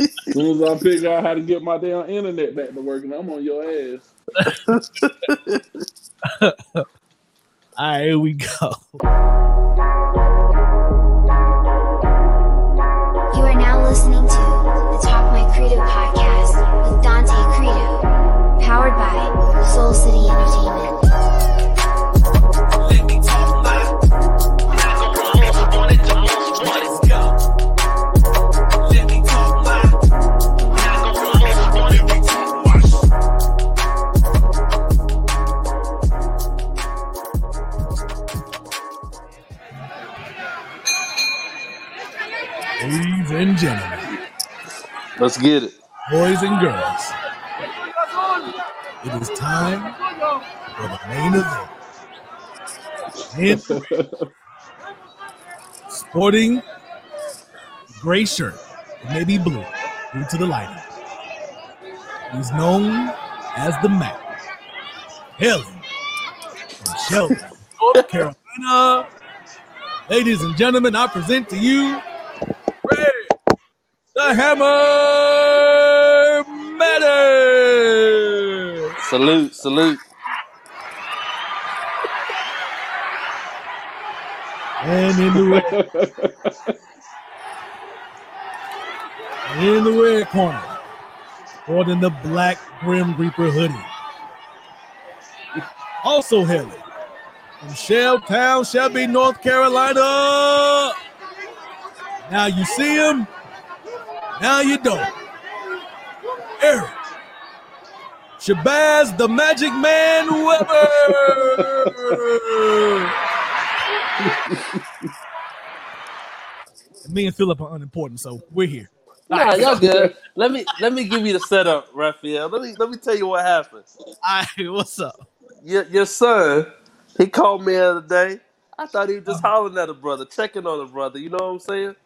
As soon as I figure out how to get my damn internet back to working, I'm on your ass. All right, here we go. You are now listening to the Talk My Credo podcast with Dante Credo, powered by Soul City Entertainment. Let's get it. boys and girls, it is time for the main event. And sporting gray shirt, it may be blue due to the lighting. He's known as the Mac. Helen from Shelby, North Carolina. Ladies and gentlemen, I present to you the Hammer Matter. Salute, salute. And in the red, in the red corner, sporting the black Grim Reaper hoodie. Also hailing from Shelltown, Shelby, North Carolina. Now you see him, now you don't. Eric Shabazz, the Magic Man Weber. Me and Philip are unimportant, so we're here. Nah, y'all good. Let me let me give you the setup, Raphael. Let me let me tell you what happened. All right, what's up? Your your son, he called me the other day. I thought he was just uh-huh. hollering at a brother, checking on a brother. You know what I'm saying?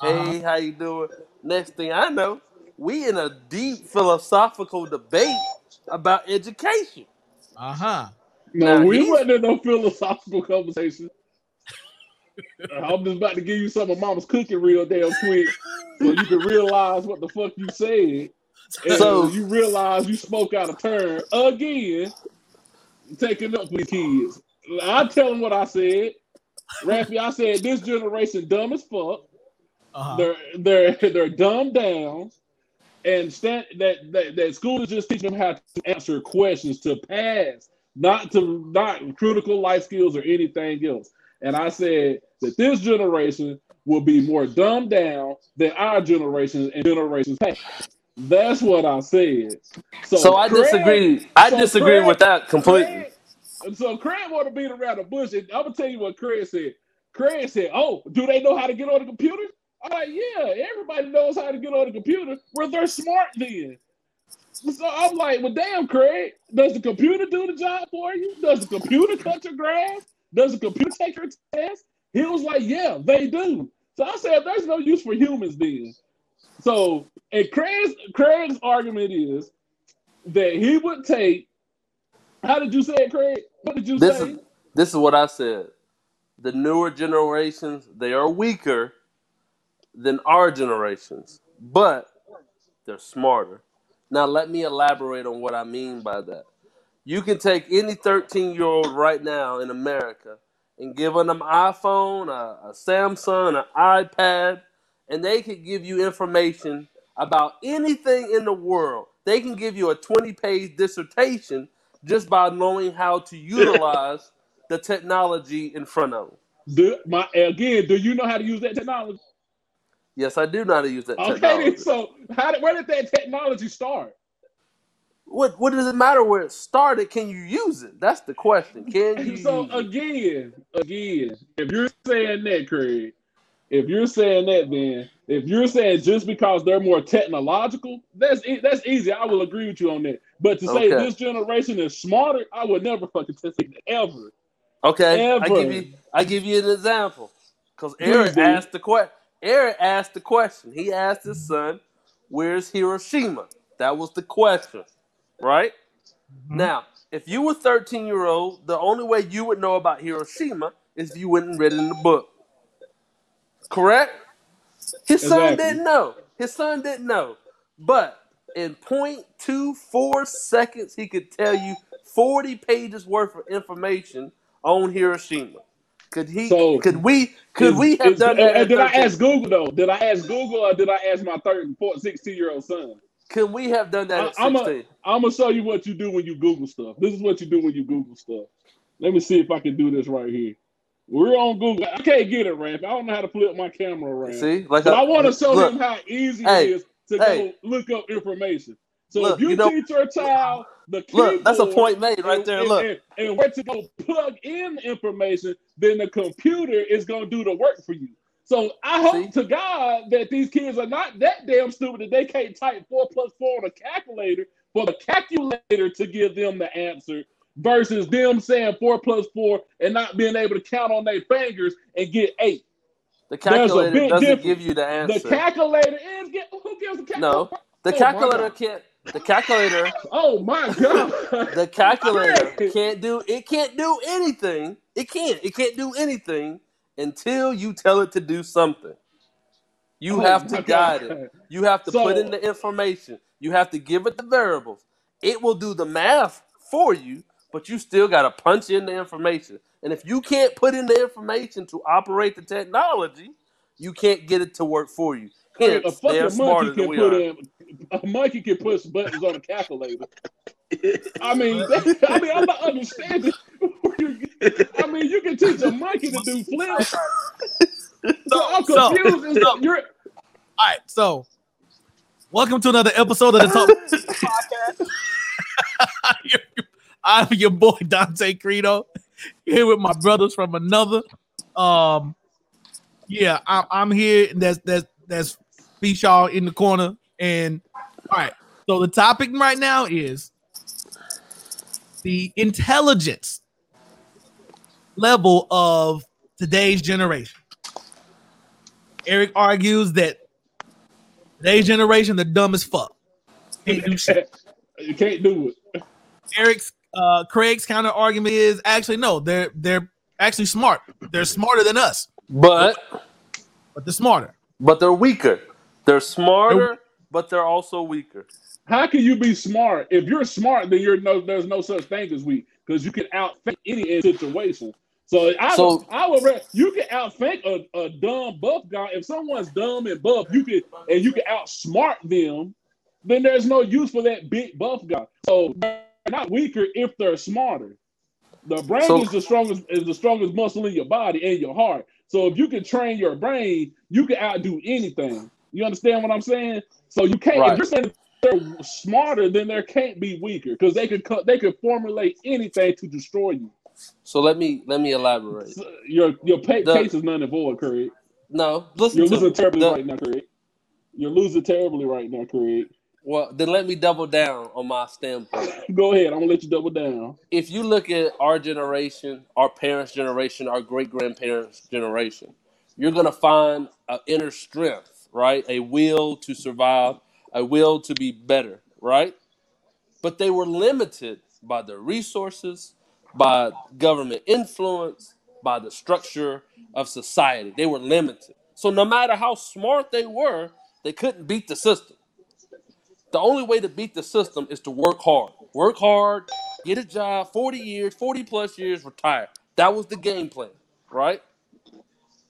Uh-huh. Hey, how you doing? Next thing I know, we in a deep philosophical debate about education. Uh huh. no, Now, we he's- wasn't in no philosophical conversation. I'm just about to give you some of Mama's cooking real damn quick, so you can realize what the fuck you said. And So- you realize you spoke out of turn again, taking up with kids. I tell them what I said. Raffy, I said this generation dumb as fuck. Uh-huh. They're they're they're dumbed down, and stand, that, that that school is just teaching them how to answer questions to pass, not to not critical life skills or anything else. And I said that this generation will be more dumbed down than our generation and generations past. That's what I said. So, So I Craig- disagree. I so disagree Craig- with that completely. Craig- and so Craig want to beat around the bush, and I'm gonna tell you what Craig said. Craig said, "Oh, do they know how to get on the computer?" I'm like, "Yeah, everybody knows how to get on the computer. Well, they're smart then." So I'm like, "Well, damn, Craig, does the computer do the job for you? Does the computer cut your grass? Does the computer take your test?" He was like, "Yeah, they do." So I said, "There's no use for humans then." So, and Craig's Craig's argument is that he would take. How did you say it, Craig? What did you This say? is this is what I said. The newer generations, they are weaker than our generations, but they're smarter. Now let me elaborate on what I mean by that. You can take any 13 year old right now in America and give them an iPhone, a, a Samsung, an iPad, and they can give you information about anything in the world. They can give you a 20 page dissertation just by knowing how to utilize the technology in front of them. Do, my again, do you know how to use that technology? Yes, I do know how to use that Okay, so how did, where did that technology start? What what does it matter where it started? Can you use it? That's the question. Can you So use it? again, again, if you're saying that, Craig, if you're saying that, then if you're saying just because they're more technological, that's e- that's easy. I will agree with you on that. But to say Okay. this generation is smarter, I would never fucking say that ever. Okay, I give you I give you an example. Because Eric asked the question. Eric asked the question. He asked his son, "Where's Hiroshima?" That was the question, right? Mm-hmm. Now, if you were 13 year old, the only way you would know about Hiroshima is if you went and read it in the book. Correct? His son didn't know. His son didn't know. But in 0.24 seconds, he could tell you 40 pages worth of information on Hiroshima. Could he? So, could we? Could Is- we have is- done uh, that? and at did I ask Google though? Did I ask Google or did I ask my 13, 14, 16 year old son? Could we have done that I- I'm a- 16? I'm gonna show you what you do when you Google stuff. This is what you do when you Google stuff. Let me see if I can do this right here. We're on Google. I can't get it, Ramp. I don't know how to flip my camera around. See, like But I want to show look, him how easy Hey, it is to hey. go look up information. So Look, if you, you know- teach your child the Look, that's a point made right and, there. and- Look, and, and where to go plug in information, then the computer is going to do the work for you. So I hope See? to God that these kids are not that damn stupid that they can't type four plus four on a calculator for the calculator to give them the answer versus them saying four plus four and not being able to count on their fingers and get eight. the calculator doesn't difference. give you the answer. The calculator is get who gives the calculator? No, the Oh, calculator God. can't. The calculator. Oh my god! The calculator can't do. It can't do anything. It can't. It can't do anything until you tell it to do something. You Oh have to guide God. it. You have to put in the information. You have to give it the variables. It will do the math for you, but you still got to punch in the information. And if you can't put in the information to operate the technology, you can't get it to work for you. Hence, they are smarter than we put are. in a monkey can push buttons on a calculator. I mean, I mean, I'm not understanding. where you get- I mean, you can teach a monkey to do flips. So I'm So- confused. Is so- that you're All right, so welcome to another episode of the Talk Podcast. I'm your boy Dante Credo here with my brothers from another. Um, yeah, I, I'm here. And that's that's that's Bishaw in the corner. And all right, so the topic right now is the intelligence level of today's generation. Eric argues that today's generation they're dumb as fuck. Can't do shit. you can't do it. Eric's uh Craig's counter argument is actually no, they're they're actually smart. They're smarter than us, But but they're smarter. but they're weaker. They're smarter, but they're also weaker. How can you be smart? If you're smart, then you're no. There's no such thing as weak because you can outthink any situation. So I So- would, I would, you can outthink a, a dumb buff guy. If someone's dumb and buff, you can and you can outsmart them. Then there's no use for that big buff guy. So they're not weaker if they're smarter. The brain So- is the strongest is the strongest muscle in your body and your heart. So if you can train your brain, you can outdo anything. You understand what I'm saying? So you can't. Right. If you're saying they're smarter, then there can't be weaker because they could cut. They could formulate anything to destroy you. So let me let me elaborate. So your your pa- The- case is none and void, Craig. No, listen You're to losing terribly The- right now, Craig. You're losing terribly right now, Craig. Well, then let me double down on my standpoint. Go ahead. I'm gonna let you double down. If you look at our generation, our parents' generation, our great grandparents' generation, you're gonna find an inner strength, right? A will to survive, a will to be better, right? But they were limited by the resources, by government influence, by the structure of society. They were limited. So no matter how smart they were, they couldn't beat the system. The only way to beat the system is to work hard. Work hard, get a job, 40 years, 40 plus years, retire. That was the game plan, right?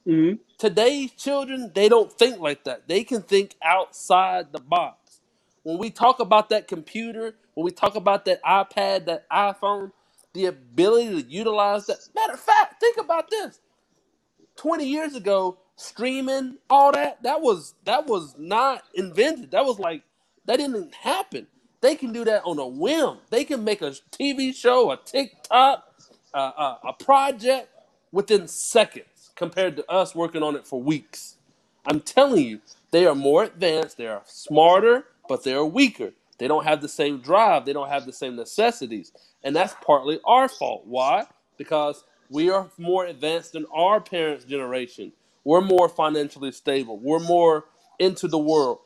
Mm-hmm. Today's children, they don't think like that. They can think outside the box. When we talk about that computer, when we talk about that iPad, that iPhone, the ability to utilize that. Matter of fact, think about this. 20 years ago, streaming, all that, that was that was not invented. That was like that didn't happen. They can do that on a whim. They can make a TV show, a TikTok, uh, uh, a project within seconds compared to us working on it for weeks. I'm telling you, they are more advanced, they are smarter, but they are weaker. They don't have the same drive, they don't have the same necessities. And that's partly our fault. Why? Because we are more advanced than our parents' generation. We're more financially stable, we're more into the world.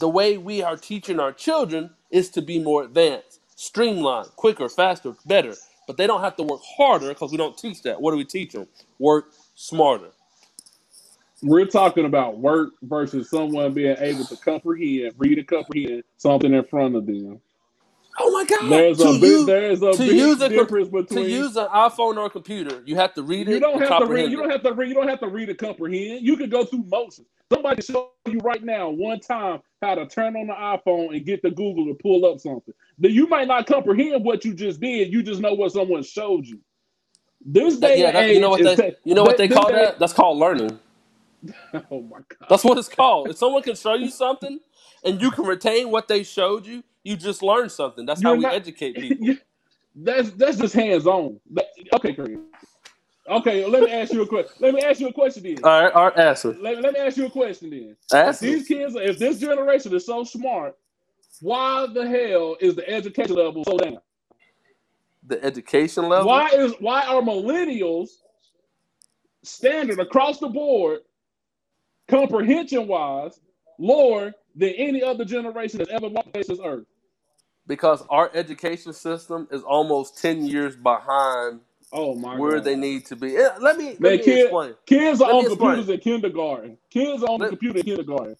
The way we are teaching our children is to be more advanced, streamlined, quicker, faster, better. But they don't have to work harder because we don't teach that. What do we teach them? Work smarter. We're talking about work versus someone being able to comprehend, read and comprehend something in front of them. Oh my God! There's To a big, use there's a to big use a com- difference to use an iPhone or a computer, you have to read it. You it don't have to read. You don't have to read. You don't have to read and comprehend. You can go through motions. Somebody show you right now, one time, how to turn on the iPhone and get the Google to pull up something. That you might not comprehend what you just did. You just know what someone showed you. This day yeah, that, you know what they te- you know what they call day- that? That's called learning. Oh my god! That's what it's called. If someone can show you something and you can retain what they showed you, you just learned something. That's how You're we not- educate people. That's that's just hands on. Okay, Chris. Okay, let me ask you a question. Let me ask you a question then. All right, all right, answer. Let, let me ask you a question then. Ask these kids, if this generation is so smart, why the hell is the education level so down? The education level. Why is why are millennials standard across the board, comprehension wise, lower than any other generation that's ever walked this earth? Because our education system is almost ten years behind Oh my where god. they need to be. Let me let Man, me kid- explain. Kids are Let on computers in kindergarten. Kids are on the computer in kindergarten.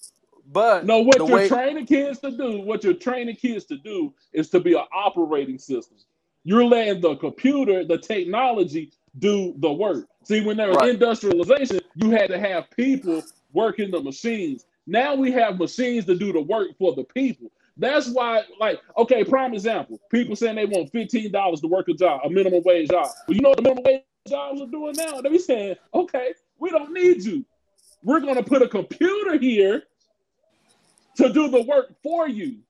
But No, what you're way training kids to do, what you're training kids to do is to be an operating system. You're letting the computer, the technology, do the work. See, when there was Right. industrialization, you had to have people working the machines. Now we have machines to do the work for the people. That's why, like, okay, prime example. People saying they want fifteen dollars to work a job, a minimum wage job. Well, you know what the minimum wage jobs are doing now? They be saying, okay, we don't need you. We're gonna put a computer here to do the work for you.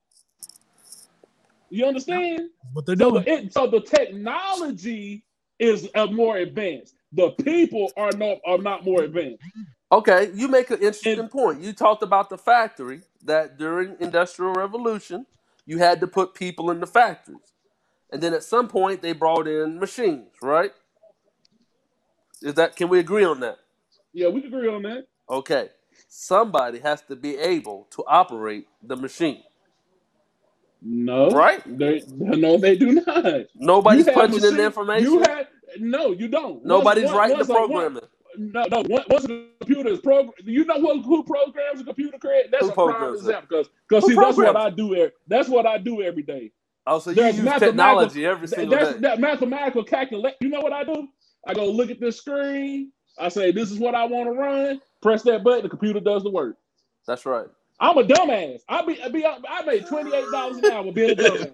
You understand? What they're So the, it, so the technology is uh, more advanced. The people are not are not more advanced. Okay, you make an interesting And- point. You talked about the factory that during industrial revolution you had to put people in the factories. And then at some point they brought in machines, right? Is that can we agree on that? Yeah, we can agree on that. Okay. Somebody has to be able to operate the machine. No, Right? They, no, they do not. Nobody's punching in the information. You have no, you don't. Nobody's once- writing the once once- programming. No, no. Once a computer is program, you know who, who programs a computer? Craig? That's Who a prime example because because see that's what I do. Every, that's what I do every day. Oh, so you There's use technology every single That's day. that mathematical calculate. You know what I do? I go look at this screen. I say, "This is what I want to run." Press that button. The computer does the work. That's right. I'm a dumbass. I be, I be I made twenty eight dollars an hour being a dumbass.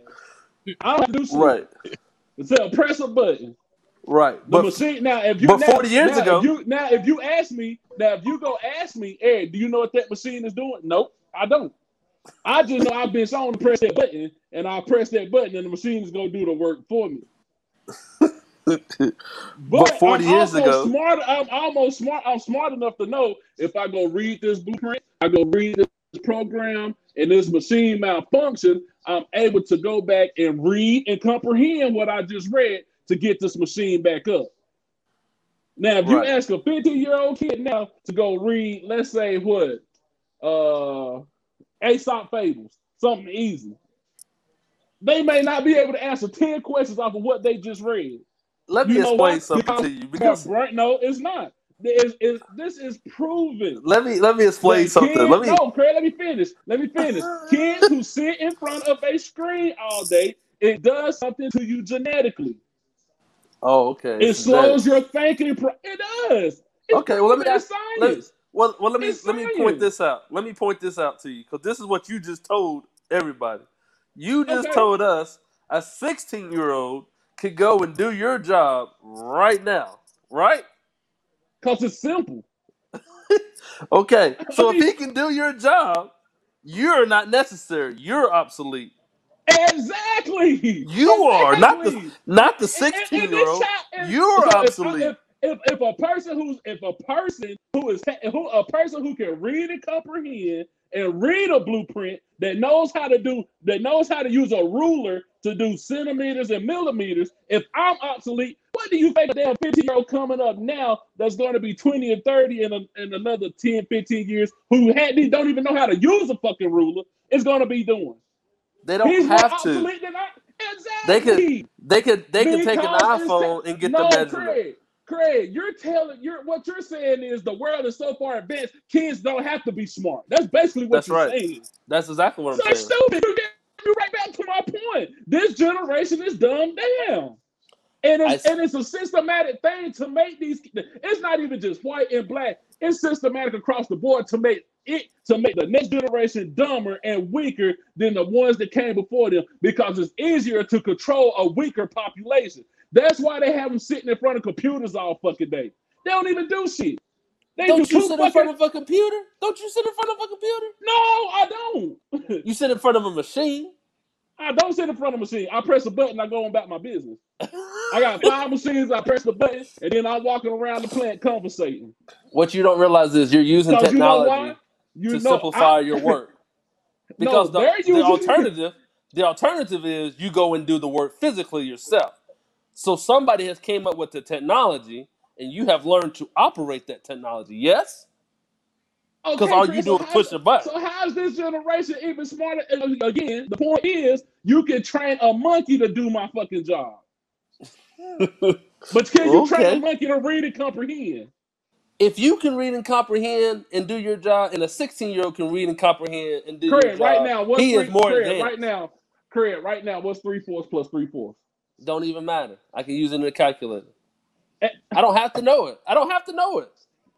I don't to do shit. Right. So press a button. Right. The But machine now. If you but now, 40 years now, ago- if you, now if you ask me now, if you go ask me, Eric, do you know what that machine is doing? Nope, I don't. I just know I've been shown to press that button, and I press that button, and the machine is gonna do the work for me. But 40 I'm years ago- smart. I'm almost smart. I'm smart enough to know if I go read this blueprint, I go read this program, and this machine malfunction, I'm able to go back and read and comprehend what I just read to get this machine back up. Now, if you Right. ask a 15 year old kid now to go read, let's say what, uh, Aesop fables, something easy, they may not be able to answer 10 questions off of what they just read. let me You know explain what? something Because- to you because Right? No, it's not. It's, it's, this is proven. let me let me explain that something. Let me No, Craig, let me finish. Let me finish. kids who sit in front of a screen all day, it does something to you genetically. Oh, okay. It So that- slows your thinking. Pro- it does. It's Okay, well, let me ask- let- Well, well, let me It's let me point this out. Let me point this out to you because this is what you just told everybody. You just Okay. told us a 16 year old could go and do your job right now, right? Because it's simple. Okay, so if he can do your job, you're not necessary. You're obsolete. Exactly. You are not the Exactly. not the And- and- 16 and year this old. child- and- You're so if I- obsolete. If, if, if a person who's if a person who is who a person who can read and comprehend and read a blueprint that knows how to do that knows how to use a ruler to do centimeters and millimeters, if I'm obsolete, what do you think a damn 15 year old coming up now that's going to be 20 and 30 in, a, in another 10, 15 years who had, don't even know how to use a fucking ruler is going to be doing? They don't He's have to. than They could they could they could take an iPhone and get no, the measurement. Craig, Craig, you're telling you're what you're saying is the world is so far advanced, kids don't have to be smart. That's basically what That's you're right. saying. That's exactly what So I'm saying. stupid. You get you right back to my point. This generation is dumbed down. And it's and it's a systematic thing to make these it's not even just white and black, it's systematic across the board to make it to make the next generation dumber and weaker than the ones that came before them because it's easier to control a weaker population. That's why they have them sitting in front of computers all fucking day. They don't even do shit. They Don't do you sit in front of a computer? Don't you sit in front of a computer? No, I don't. You sit in front of a machine. I don't sit in front of a machine. I press a button, I go on about my business. I got five machines, I press the button, and then I'm walking around the plant conversating. What you don't realize is you're using Because you know technology? You to know, simplify I- your work. No, Because the, they're the alternative, the alternative is you go and do the work physically yourself. So somebody has came up with the technology, and you have learned to operate that technology. Yes, Okay, Cuz all you do so is push a button. So how's this generation even smarter? And Again, the point is you can train a monkey to do my fucking job. But can you train Okay. a monkey to read and comprehend? if you can read and comprehend and do your job, and a 16 year old can read and comprehend and do your Craig, job, right now, what's he three, is more Craig, advanced. right now, Craig, right now, what's three fourths plus three fourths? Don't even matter. I can use it in a calculator. Eh. I don't have to know it. I don't have to know it.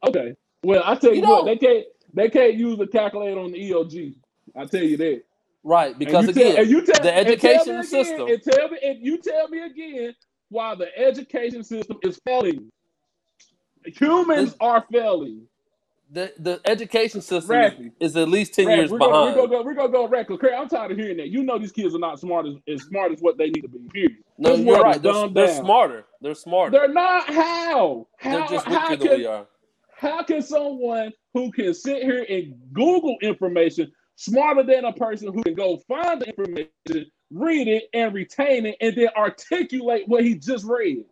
Okay. Well, I tell you, You what, they can't they can't use a calculator on the EOG. I tell you that. Right, because tell- again, and you tell- the tell education system. And tell me, and you tell me again why the education system is failing. Humans This- are failing. The, the education system Raffy. is at least 10 Right, years we're gonna, behind. we're gonna go. We're gonna go record. Craig, I'm tired of hearing that. You know these kids are not smart as, as smart as what they need to be. Period. no, This you're right. They're, they're smarter. They're smarter. They're not. How? They're How? just how can we are. how can someone who can sit here and Google information smarter than a person who can go find the information, read it, and retain it, and then articulate what he just read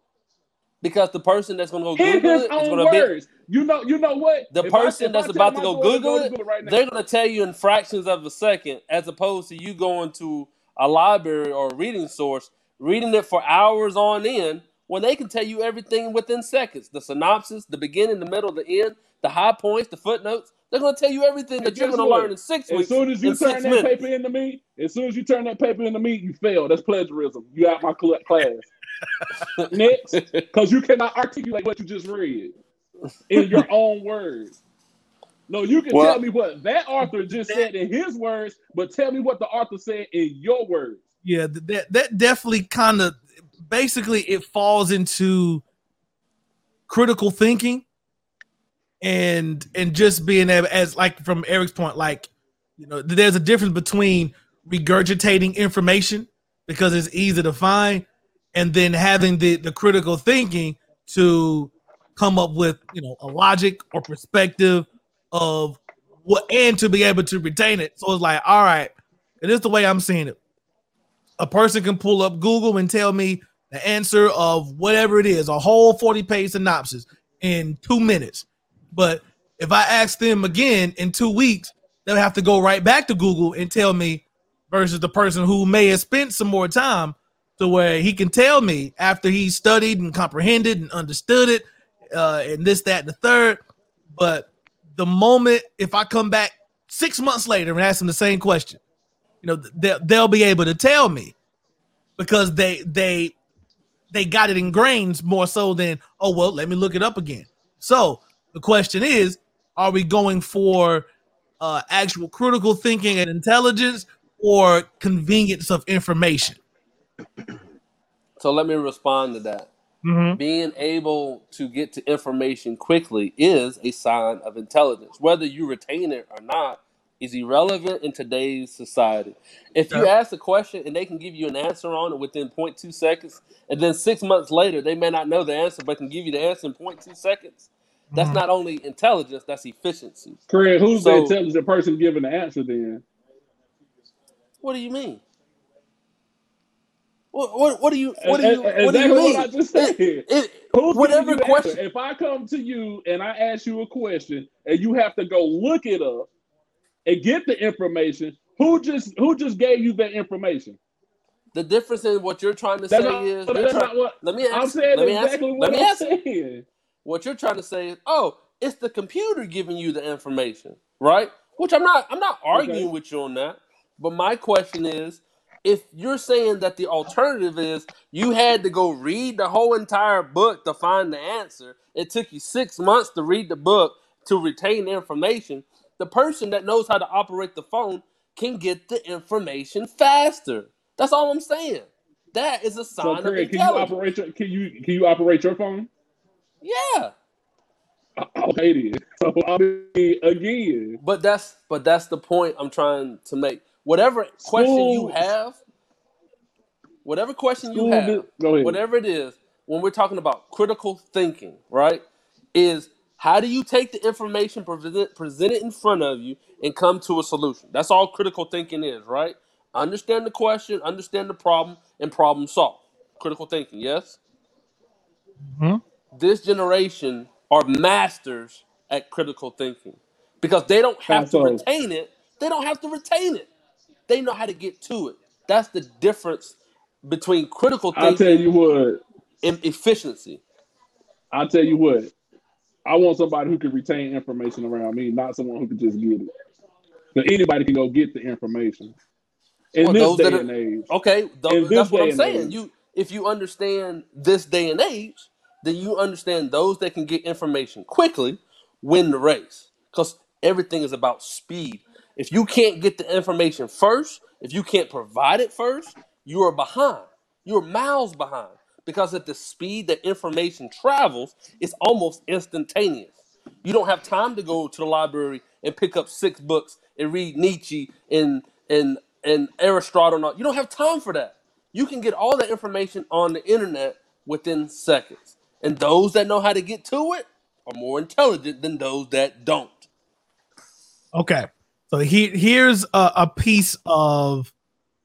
Because the person that's going to go Google his it is going to be? You know. You know what? the If person if that's I about to go Google to it. right They're going to tell you in fractions of a second, as opposed to you going to a library or a reading source, reading it for hours on end, when they can tell you everything within seconds. The synopsis, the beginning, the middle, the end, the high points, the footnotes. They're going to tell you everything that you're going to what? learn in six As weeks. soon as you turn that minutes. paper into me, as soon as you turn that paper into me, you fail. That's plagiarism. You out my class. Next, because you cannot articulate what you just read in your own words. No, you can Well- tell me what that author just said in his words, but tell me what the author said in your words. Yeah, that that definitely kind of basically it falls into critical thinking and and just being able as like from Eric's point, like you know, there's a difference between regurgitating information because it's easy to find, and then having the the critical thinking to come up with you know a logic or perspective of what and to be able to retain it. So it's like, all right, and this the way I'm seeing it a person can pull up Google and tell me the answer of whatever it is, a whole 40 page synopsis in two minutes. But if I ask them again in two weeks, they'll have to go right back to Google and tell me versus the person who may have spent some more time to where he can tell me after he studied and comprehended and understood it uh, and this, that, and the third. But the moment if I come back six months later and ask them the same question, you know they'll, they'll be able to tell me because they they they got it ingrained more so than oh well let me look it up again so the question is are we going for uh actual critical thinking and intelligence or convenience of information So let me respond to that. mm-hmm. Being able to get to information quickly is a sign of intelligence. Whether you retain it or not is irrelevant in today's society. If you ask a question and they can give you an answer on it within 0.2 seconds, and then six months later they may not know the answer but can give you the answer in 0.2 seconds, that's Mhm. not only intelligence, that's efficiency. Craig, who's So- the intelligent person giving the answer then? What do you mean? What, what, what do you what do you what do you exactly mean? what I just said. It- it- whatever the answer? question If I come to you and I ask you a question and you have to go look it up and get the information, who just who just gave you that information? The difference in what you're trying to That's say not, is that's try- not what let me ask, I'm saying. let me ask, Exactly let what me I'm ask, saying. what you're trying to say is, oh, it's the computer giving you the information, right? Which I'm not. I'm not arguing Okay. with you on that. But my question is, if you're saying that the alternative is you had to go read the whole entire book to find the answer, it took you six months to read the book to retain the information. The person that knows how to operate the phone can get the information faster. That's all I'm saying. That is a So sign of Craig, can you operate your can you can you operate your phone? Yeah. Okay then. So I mean again, But that's but that's the point I'm trying to make. Whatever question you have, whatever question you school have, di- go ahead. whatever it is, when we're talking about critical thinking, right? Is how do you take the information present, presented in front of you and come to a solution? That's all critical thinking is, right? Understand the question, understand the problem, and problem solve. Critical thinking, yes? Mhm. This generation are masters at critical thinking because they don't have to How retain it. They don't have to retain it. They know how to get to it. That's the difference between critical I'll tell thinking you what. and efficiency. I'll tell you what. I want somebody who can retain information around me, not someone who can just get it. Anybody can go get the information. In Well, this those day are- and age. Okay, th- that's what I'm saying. age. You, if you understand this day and age, then you understand those that can get information quickly win the race. Because everything is about speed. If you can't get the information first, if you can't provide it first, you are behind. You're miles behind. Because at the speed that information travels, it's almost instantaneous. You don't have time to go to the library and pick up six books and read Nietzsche and and and Aristotle. and all- You don't have time for that. You can get all that information on the internet within seconds. And those that know how to get to it are more intelligent than those that don't. Okay. So he, here's a, a piece of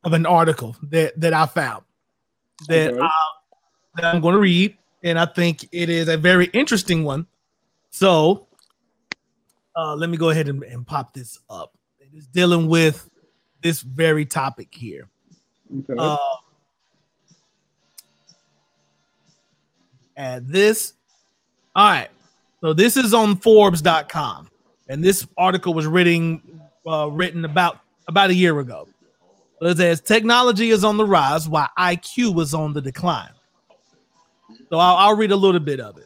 of an article that that I found that, Okay. I, that I'm going to read, and I think it is a very interesting one. So uh, let me go ahead and, and pop this up. It is dealing with this very topic here. Okay. Uh, and this, all right. So this is on Forbes.com, and this article was written uh, written about about a year ago. It says technology is on the rise while IQ was on the decline. So I'll, I'll read a little bit of it.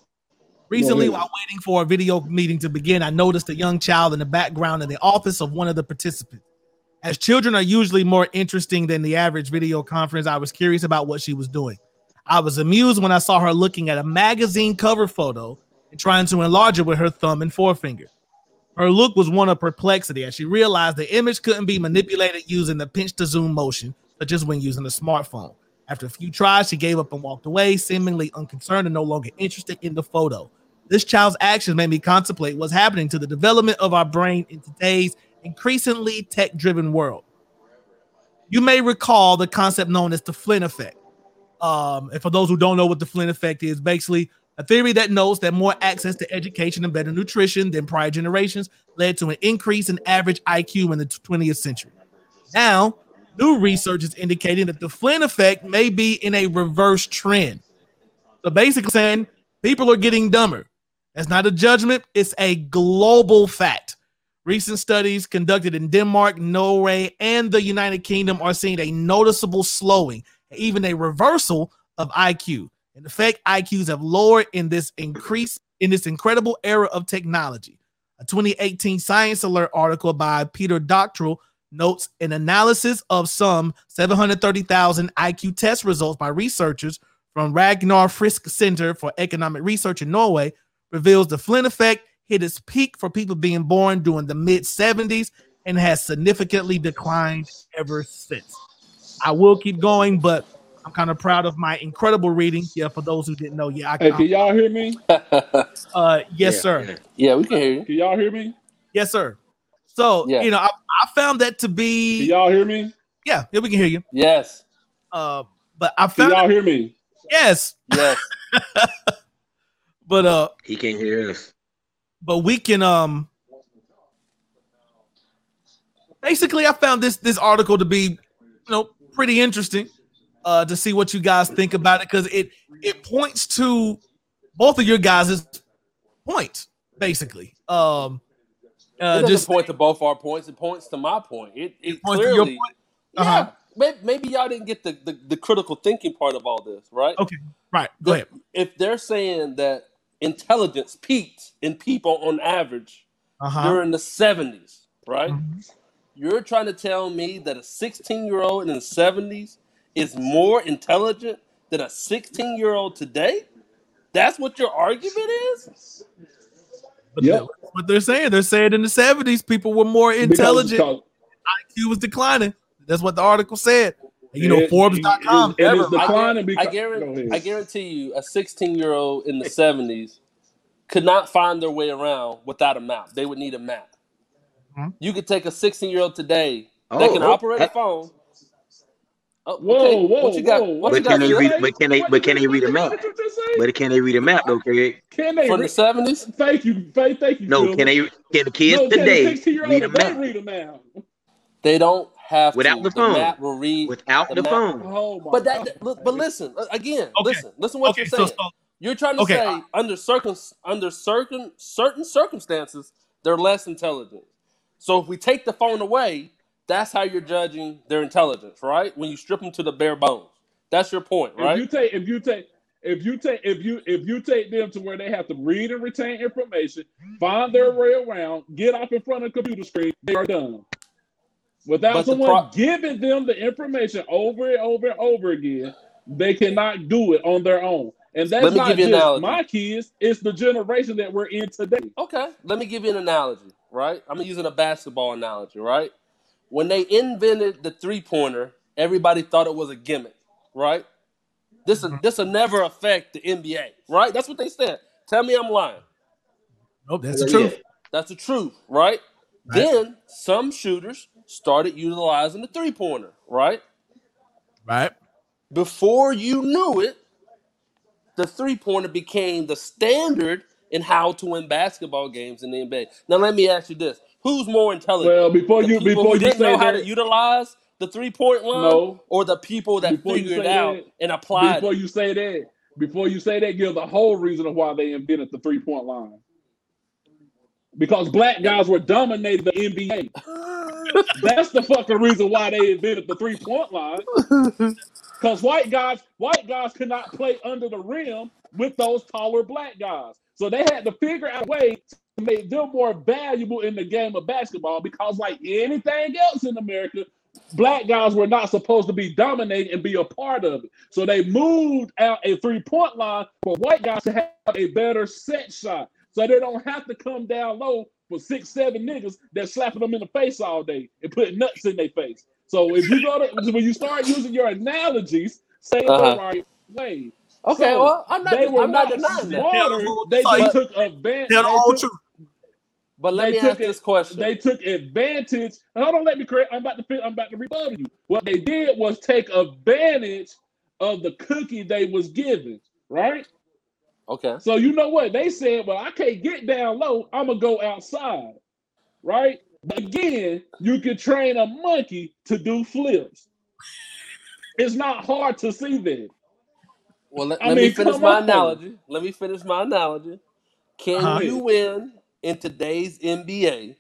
Recently, while waiting for a video meeting to begin, I noticed a young child in the background in the office of one of the participants. As children are usually more interesting than the average video conference, I was curious about what she was doing. I was amused when I saw her looking at a magazine cover photo and trying to enlarge it with her thumb and forefinger. Her look was one of perplexity as she realized the image couldn't be manipulated using the pinch to zoom motion, such as when using a smartphone. After a few tries, she gave up and walked away, seemingly unconcerned and no longer interested in the photo. This child's actions made me contemplate what's happening to the development of our brain in today's increasingly tech driven world. You may recall the concept known as the Flynn effect. Um, and for those who don't know what the Flynn effect is, basically a theory that notes that more access to education and better nutrition than prior generations led to an increase in average IQ in the 20th century. Now, new research is indicating that the Flynn effect may be in a reverse trend. So basically saying people are getting dumber. That's not a judgment, it's a global fact. Recent studies conducted in Denmark, Norway, and the United Kingdom are seeing a noticeable slowing, even a reversal of IQ. In effect, IQs have lowered in this increase in this incredible era of technology. A 2018 Science Alert article by Peter Dockrill notes an analysis of some 730,000 IQ test results by researchers from Ragnar Frisch Center for Economic Research in Norway reveals the Flynn effect hit its peak for people being born during the mid 70s and has significantly declined ever since. I will keep going, but I'm kind of proud of my incredible reading. Yeah, for those who didn't know, yeah, I, hey, can y'all hear me? uh, yes, Yeah, sir. yeah. yeah, we can hear you. Can y'all hear me? Yes, sir. So, Yeah. you know, I, I found that to be. Can be, y'all hear me? yeah, yeah, we can hear you. Yes, Uh, but I found. Can y'all it, hear me? yes, yes. but uh, He can't hear us. but we can um basically i found this this article to be you know pretty interesting uh to see what you guys think about it because it it points to both of your guys' points, basically. Um, It uh, doesn't just point to both our points. It points to my point. It, it your clearly, point. yeah. Uh-huh. Maybe, maybe y'all didn't get the, the, the critical thinking part of all this, right? Okay, right. Go ahead. If they're saying that intelligence peaked in people on average Uh huh. during the 70s, right? Mhm. You're trying to tell me that a 16 year old in the 70s is more intelligent than a 16 year old today? That's what your argument is? But Yep. that's what they're saying. They're saying in the seventies, people were more intelligent. IQ was declining. That's what the article said. And, you know, it- Forbes.com. it- it is ever- I, declining because I, guarantee. I guarantee you, a 16 year old in the 70s could not find their way around without a map. They would need a map. Mhm. You could take a 16 year old today that Oh, can oh, operate a phone. Oh, Whoa, okay. whoa, what you got? whoa, What what you But got? can they Phil? read? But can they? What- But can they read a map? what you just say? But can they read a map though, Craig? Can they From the 70s? Thank you, thank, thank you. No, Phil. can they? Can the kids no, a today 16 read a today map read them now? They don't have without to. the phone? map will read Without the the map. phone. Oh But that, look, but listen uh, again. Okay. Listen, listen. What Okay, you're saying. so You're trying to Okay, say under certain under certain certain circumstances they're less intelligent. So if we take the phone away, that's how you're judging their intelligence, right? When you strip them to the bare bones. That's your point, if you take if you take if you take if you if you take them to where they have to read and retain information, find their way around, get off in front of the computer screen, they are done. Without But the someone pro- giving them the information over and over and over again, they cannot do it on their own. And that's not just my kids; it's the generation that we're in today. Okay, let me give you an analogy, right? I'm using a basketball analogy, right? When they invented the three pointer, everybody thought it was a gimmick, right? This will this will never affect the NBA, right? That's what they said. Tell me I'm lying. nope, that's the Yeah, truth. That's the truth, right? Right. Then some shooters started utilizing the three pointer, right? Right. Before you knew it, the three pointer became the standard in how to win basketball games in the NBA. Now let me ask you this: Who's more intelligent? Well, before you before you didn't say know how that, to utilize the three point line, no. or the people that Before you figured say out that, and applied Before it? you say that, before you say that, give the whole reason of why they invented the three point line. Because black guys were dominating the NBA. That's the fucking reason why they invented the three point line. Because white guys, white guys could not play under the rim with those taller black guys. So they had to figure out a way to make them more valuable in the game of basketball. Because like anything else in America, black guys were not supposed to be dominating and be a part of it. So they moved out a three point line for white guys to have a better set shot. So they don't have to come down low for six, seven niggas that slapping them in the face all day and putting nuts in their face. So if you go to when you start using your analogies, say it Uh-huh. the right way. Okay, So well, I'm not. they were I'm not not denying that. smarter. Tell They just took advantage. Tell the whole They took, truth. But let they me took ask it. this question. They took advantage. Hold on, let me correct. I'm about to. fin- I'm about to rebuttal you. What they did was take advantage of the cookie they was given. Right. okay. So you know what they said? Well, I can't get down low. I'm gonna go outside. Right. Again, you can train a monkey to do flips. It's not hard to see that. Well, let, I let me finish my on. analogy. Let me finish my analogy. Can Uh-huh. you win in today's NBA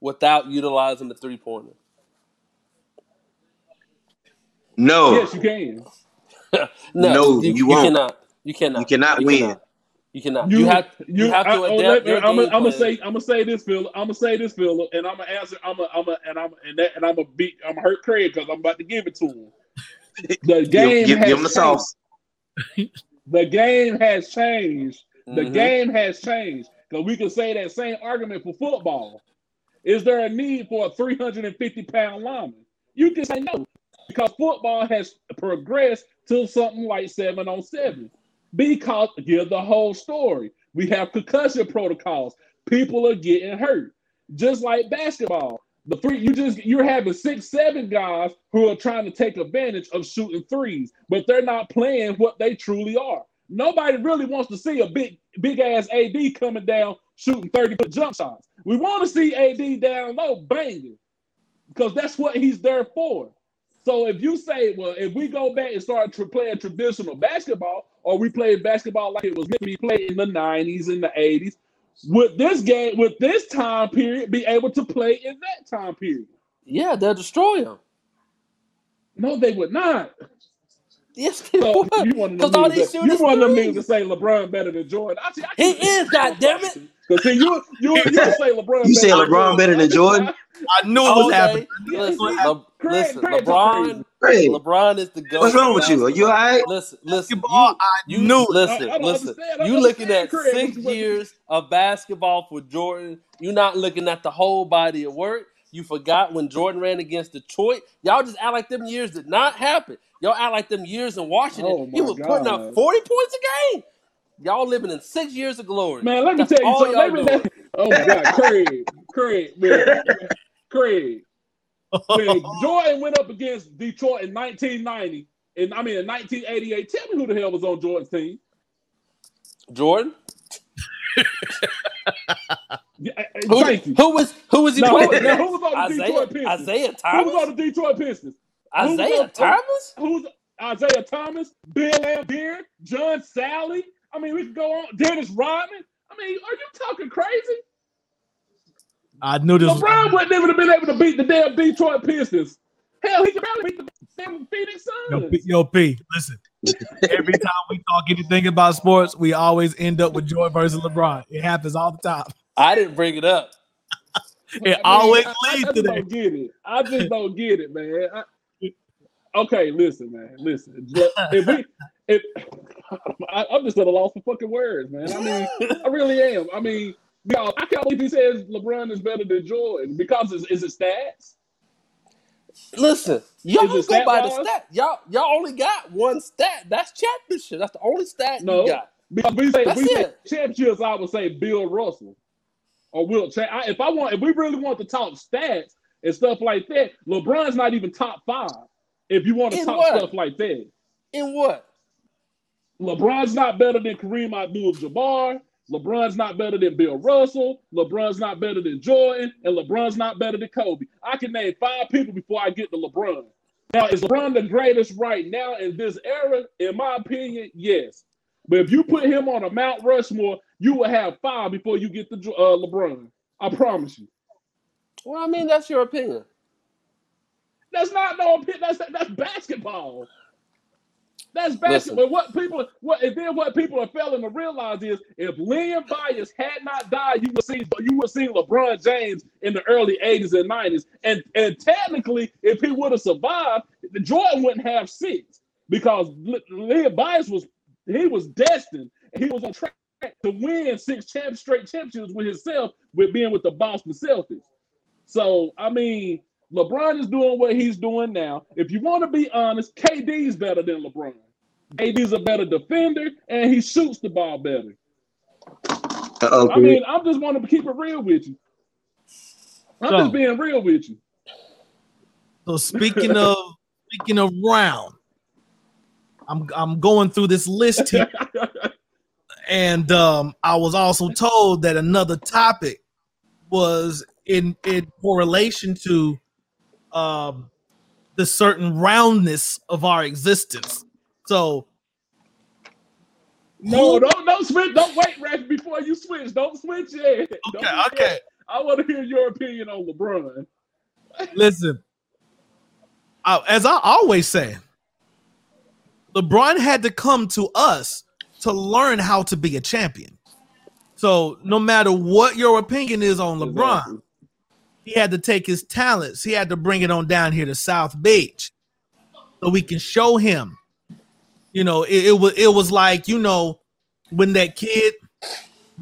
without utilizing the three pointer? No, Yes, you can. no, No, you, you you won't. cannot. You cannot. you cannot You win. cannot. You cannot. You You have. you, You have to I, oh, adapt let me, your I'm game gonna plan. say I'm gonna say this, Phil. I'm gonna say this, Phil, and I'm gonna answer. I'm gonna I'm gonna and I'm and that and I'm gonna beat. I'm gonna hurt Craig because I'm about to give it to him. The Give, game give, has give them the changed. sauce. The game has changed. The Mhm. game has changed because we can say that same argument for football. Is there a need for a 350 pound lineman? You can say no because football has progressed to something like seven on seven. Because give the whole story. We have concussion protocols. People are getting hurt, just like basketball. The three you just you're having six, seven guys who are trying to take advantage of shooting threes, but they're not playing what they truly are. Nobody really wants to see a big, big ass AD coming down shooting 30 foot jump shots. We want to see AD down low banging because that's what he's there for. So if you say, well, if we go back and start to playing traditional basketball, or we play basketball like it was meant to be played in the 90s and the 80s, would this game, would this time period be able to play in that time period? Yeah, they'll destroy him. No, they would not. Yes, they So would. you one of Because them all niggas these that, you want one of them niggas to say LeBron better than Jordan. I see. I He can is, goddammit. Cause see, you you you say LeBron. You say better than LeBron better than Jordan? I knew it was Okay, happening. listen, Le- Craig- listen. Craig's LeBron, Hey, LeBron is the goat. what's wrong with you? Are you all right? Listen, listen. Basketball, I You, knew listen, I- I listen. You looking at Craig, six you- you- years of basketball for Jordan. You're not looking at the whole body of work. You forgot when Jordan ran against Detroit. Y'all just act like them years did not happen. Y'all act like them years in Washington. Oh, he my was putting up 40 points a game. Y'all living in six years of glory. Man, let me That's tell you something. y'all Let me, doing. oh my God, Craig, Craig, man, Craig. When Jordan went up against Detroit in 1990, and I mean in 1988, tell me who the hell was on Jordan's team? Jordan? Yeah, uh, uh, Who, Thank you. who was who was he Now, playing who, now, who was on the Isiah, Detroit Pistons? Isiah Thomas. Who was on the Detroit Pistons? Who Isiah on- Thomas? Who's Isiah Thomas, Bill Laimbeer, John Salley? I mean, we can go on. Dennis Rodman. I mean, are you talking crazy? I knew this. Was, LeBron wouldn't even have been able to beat the damn Detroit Pistons. Hell, he could barely beat the damn Phoenix yo, Suns. P, yo, P, listen. Every time we talk anything about sports, we always end up with Jordan versus LeBron. It happens all the time. I didn't bring it up. It I mean, always I, I leads just to that. don't get it. I just don't get it, man. I- okay, listen, man. Listen. If we, if I, I'm just at a loss for fucking words, man. I mean, I really am. I mean, y'all, I can't believe he says LeBron is better than Jordan because it's, is it stats? Listen, y'all Is go by the stat-wise? Y'all y'all only got one stat. That's championship. That's the only stat No. you got. Because we say That's we say championships, I would say Bill Russell or Will. Cha- I, if I want, if we really want to talk stats and stuff like that, LeBron's not even top five. If you want to In talk what? stuff like that, In what? LeBron's not better than Kareem Abdul-Jabbar. LeBron's not better than Bill Russell. LeBron's not better than Jordan, and LeBron's not better than Kobe. I can name five people before I get to LeBron. Now, is LeBron the greatest right now in this era? In my opinion, yes. But if you put him on a Mount Rushmore, you will have five before you get to uh, LeBron. I promise you. Well, I mean, that's your opinion. That's not no opinion. That's that's basketball. That's basketball. What people what and then what people are failing to realize is if Len Bias had not died, you would see you would see LeBron James in the early 80s and 90s. And and technically, if he would have survived, the Jordan wouldn't have six because Len Bias was he was destined. He was on track to win six champ straight championships with himself with being with the Boston Celtics. So I mean, LeBron is doing what he's doing now. If you want to be honest, KD's better than LeBron. KD's a better defender and he shoots the ball better. Uh-oh, I mean, I'm just wanting to keep it real with you. I'm So- just being real with you. So speaking of speaking of round, I'm I'm going through this list here, and um, I was also told that another topic was in in correlation to um, the certain roundness of our existence. So no, don't don't switch. Don't wait, Raf, before you switch. Don't switch yet. Okay, that. okay. I want to hear your opinion on LeBron. Listen, I, as I always say, LeBron had to come to us to learn how to be a champion. So no matter what your opinion is on LeBron, Exactly. He had to take his talents. He had to bring it on down here to South Beach, so we can show him. You know, it, it was it was like you know when that kid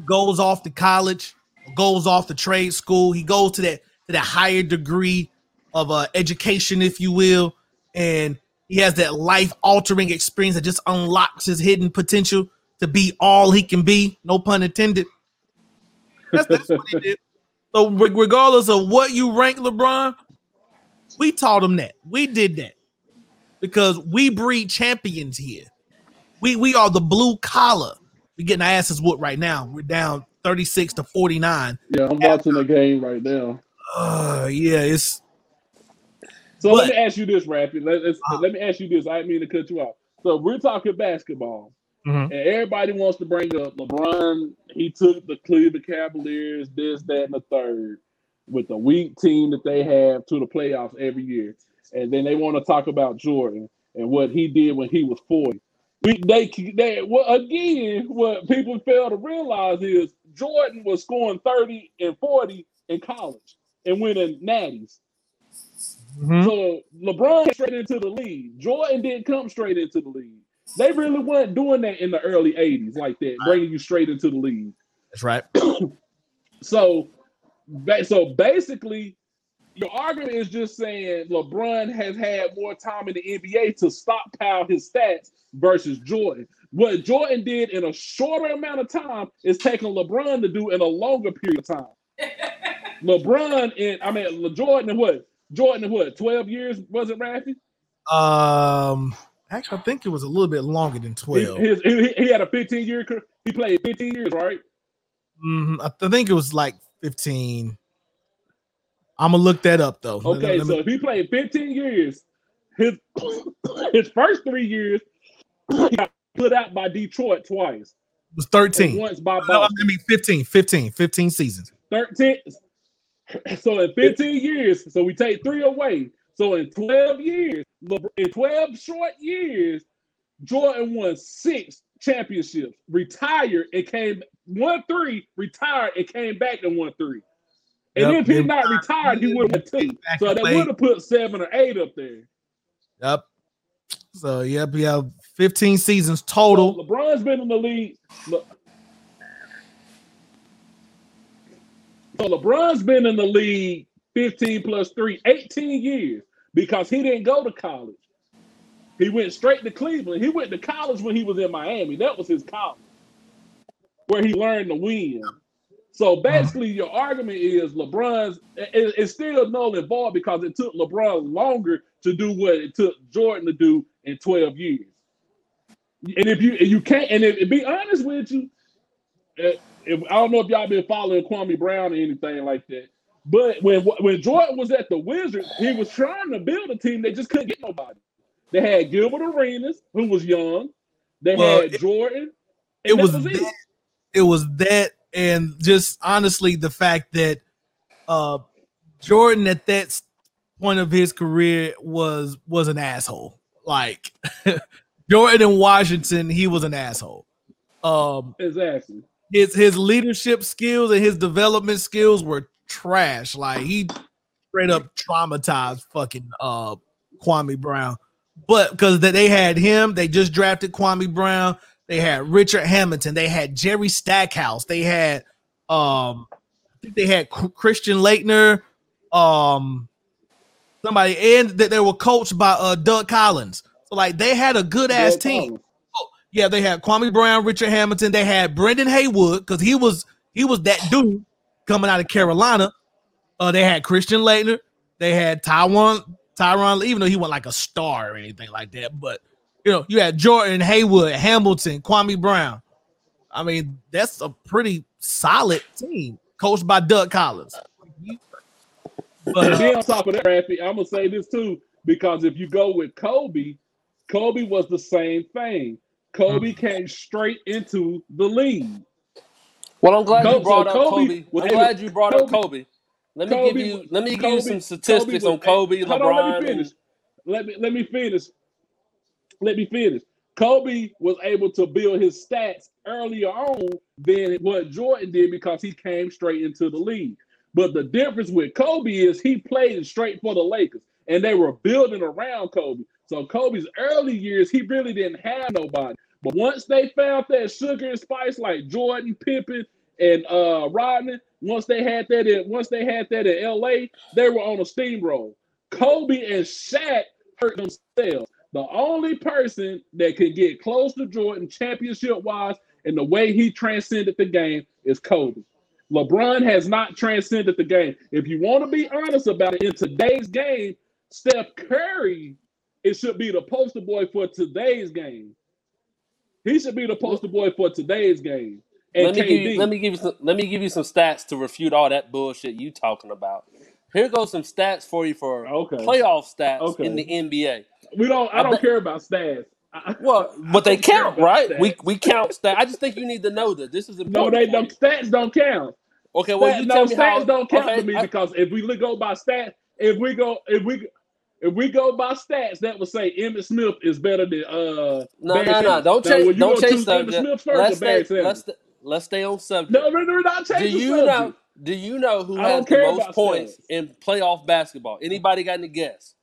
goes off to college, goes off to trade school, he goes to that to that higher degree of uh, education, if you will, and he has that life altering experience that just unlocks his hidden potential to be all he can be. No pun intended. That's, that's what he did. So regardless of what you rank LeBron, we taught him that. We did that because we breed champions here. We we are the blue collar. We're getting our asses whooped right now. We're down 36 to 49. Yeah, I'm watching the game right now. Uh yeah, it's So But- let me ask you this, Rafi. Let, Uh-huh. let me ask you this. I didn't mean to cut you off. So we're talking basketball. Mhm. And everybody wants to bring up LeBron. He took the Cleveland Cavaliers, this, that, and the third, with the weak team that they have to the playoffs every year. And then they want to talk about Jordan and what he did when he was 40. We, they, they, well, again, what people fail to realize is Jordan was scoring 30 and 40 in college and winning natties. Mhm. So LeBron straight into the league. Jordan didn't come straight into the league. They really weren't doing that in the early 80s like that, bringing you straight into the league. That's right. So, so basically, your argument is just saying LeBron has had more time in the NBA to stockpile his stats versus Jordan. What Jordan did in a shorter amount of time is taking LeBron to do in a longer period of time. LeBron and I mean Le- Jordan and what? Jordan and what? Twelve years was it, Rafi? Um, actually, I think it was a little bit longer than twelve. his, he, he had a fifteen year. He played fifteen years, right? Mhm. I th- think it was like fifteen. I'm gonna look that up though. Okay, me- so if he played 15 years, his his first three years he got put out by Detroit twice, it was and 13. once by No, I Boston. mean 15, 15, 15 seasons. 13. So in 15 years, so we take three away. So in 12 years, Le- in 12 short years, Jordan won six championships, retired and came won three, retired and came back and won three. And Yep, if he not retired, he would have two. So they would have put seven or eight up there. Yep. So yep, we have 15 seasons So total. LeBron's been in the league. Le- So LeBron's been in the league 15 plus 3, 18 years because he didn't go to college. He went straight to Cleveland. He went to college when he was in Miami. That was his college where he learned to win. So basically, your argument is LeBron's it- it's still null and void because it took LeBron longer to do what it took Jordan to do in 12 years. And if you you can't, and if, be honest with you, uh, if, I don't know if y'all been following Kwame Brown or anything like that. But when when Jordan was at the Wizards, he was trying to build a team. They just couldn't get nobody. They had Gilbert Arenas, who was young. They Well, had it- Jordan. It was it. that, it was that and just honestly the fact that uh Jordan at that point of his career was was an asshole. Like Jordan in Washington, he was an asshole. Um Exactly. his his leadership skills and his development skills were trash. Like he straight up traumatized fucking uh Kwame Brown. But because they had him, they just drafted Kwame Brown. They had Richard Hamilton. They had Jerry Stackhouse. They had um I think they had Christian Laettner. Um somebody and that they were coached by uh Doug Collins. So like they had a good ass Doug team. Collins. Yeah, they had Kwame Brown, Richard Hamilton. They had Brendan Haywood because he was he was that dude coming out of Carolina. Uh, they had Christian Laettner. They had Tyron Tyron, even though he wasn't like a star or anything like that. But you know, you had Jordan Haywood, Hamilton, Kwame Brown. I mean, that's a pretty solid team coached by Doug Collins. But And uh, then on top of that, Rafi, I'm gonna say this too, because if you go with Kobe, Kobe was the same thing. Kobe Mm. came straight into the league. Well, I'm glad Kobe- you brought so up Kobe Kobe. I'm glad you brought up Kobe- Kobe. Let me Kobe give you let me give you some statistics was- on Kobe, on, LeBron. let me finish. Let me let me finish. Let me finish. Kobe was able to build his stats earlier on than what Jordan did because he came straight into the league. But the difference with Kobe is he played straight for the Lakers, and they were building around Kobe. So Kobe's early years, he really didn't have nobody. But once they found that sugar and spice like Jordan, Pippen, and uh Rodman, once they had that in once they had that in LA, they were on a steamroll. Kobe and Shaq hurt themselves. The only person that could get close to Jordan championship wise and the way he transcended the game is Kobe. LeBron has not transcended the game. If you want to be honest about it, in today's game, Steph Curry, it should be the poster boy for today's game. He should be the poster boy for today's game. And let me you let me give you some let me give you some stats to refute all that bullshit you talking about. Here goes some stats for you for Okay. playoff stats Okay. in the NBA. we don't. I I don't bet- care about stats. Well, but they count, right? We stats. we count stats. I just think you need to know that this is a No, they don't. Stats don't count. Okay, well Stat, you no, tell me stats how. don't count Okay, for me I- because if we go by stats, if we go, if we, if we go by stats, that would say Emmitt Smith is better than uh. no, Barry no, no. Don't Now, chase. Don't go chase choose Emmitt subject. Smith first Let's stay. Sanders? Let's st- let's stay on subject. No, we're not Do change the you subject. know? Do you know who has the most points stats. in playoff basketball? Anybody got any guess?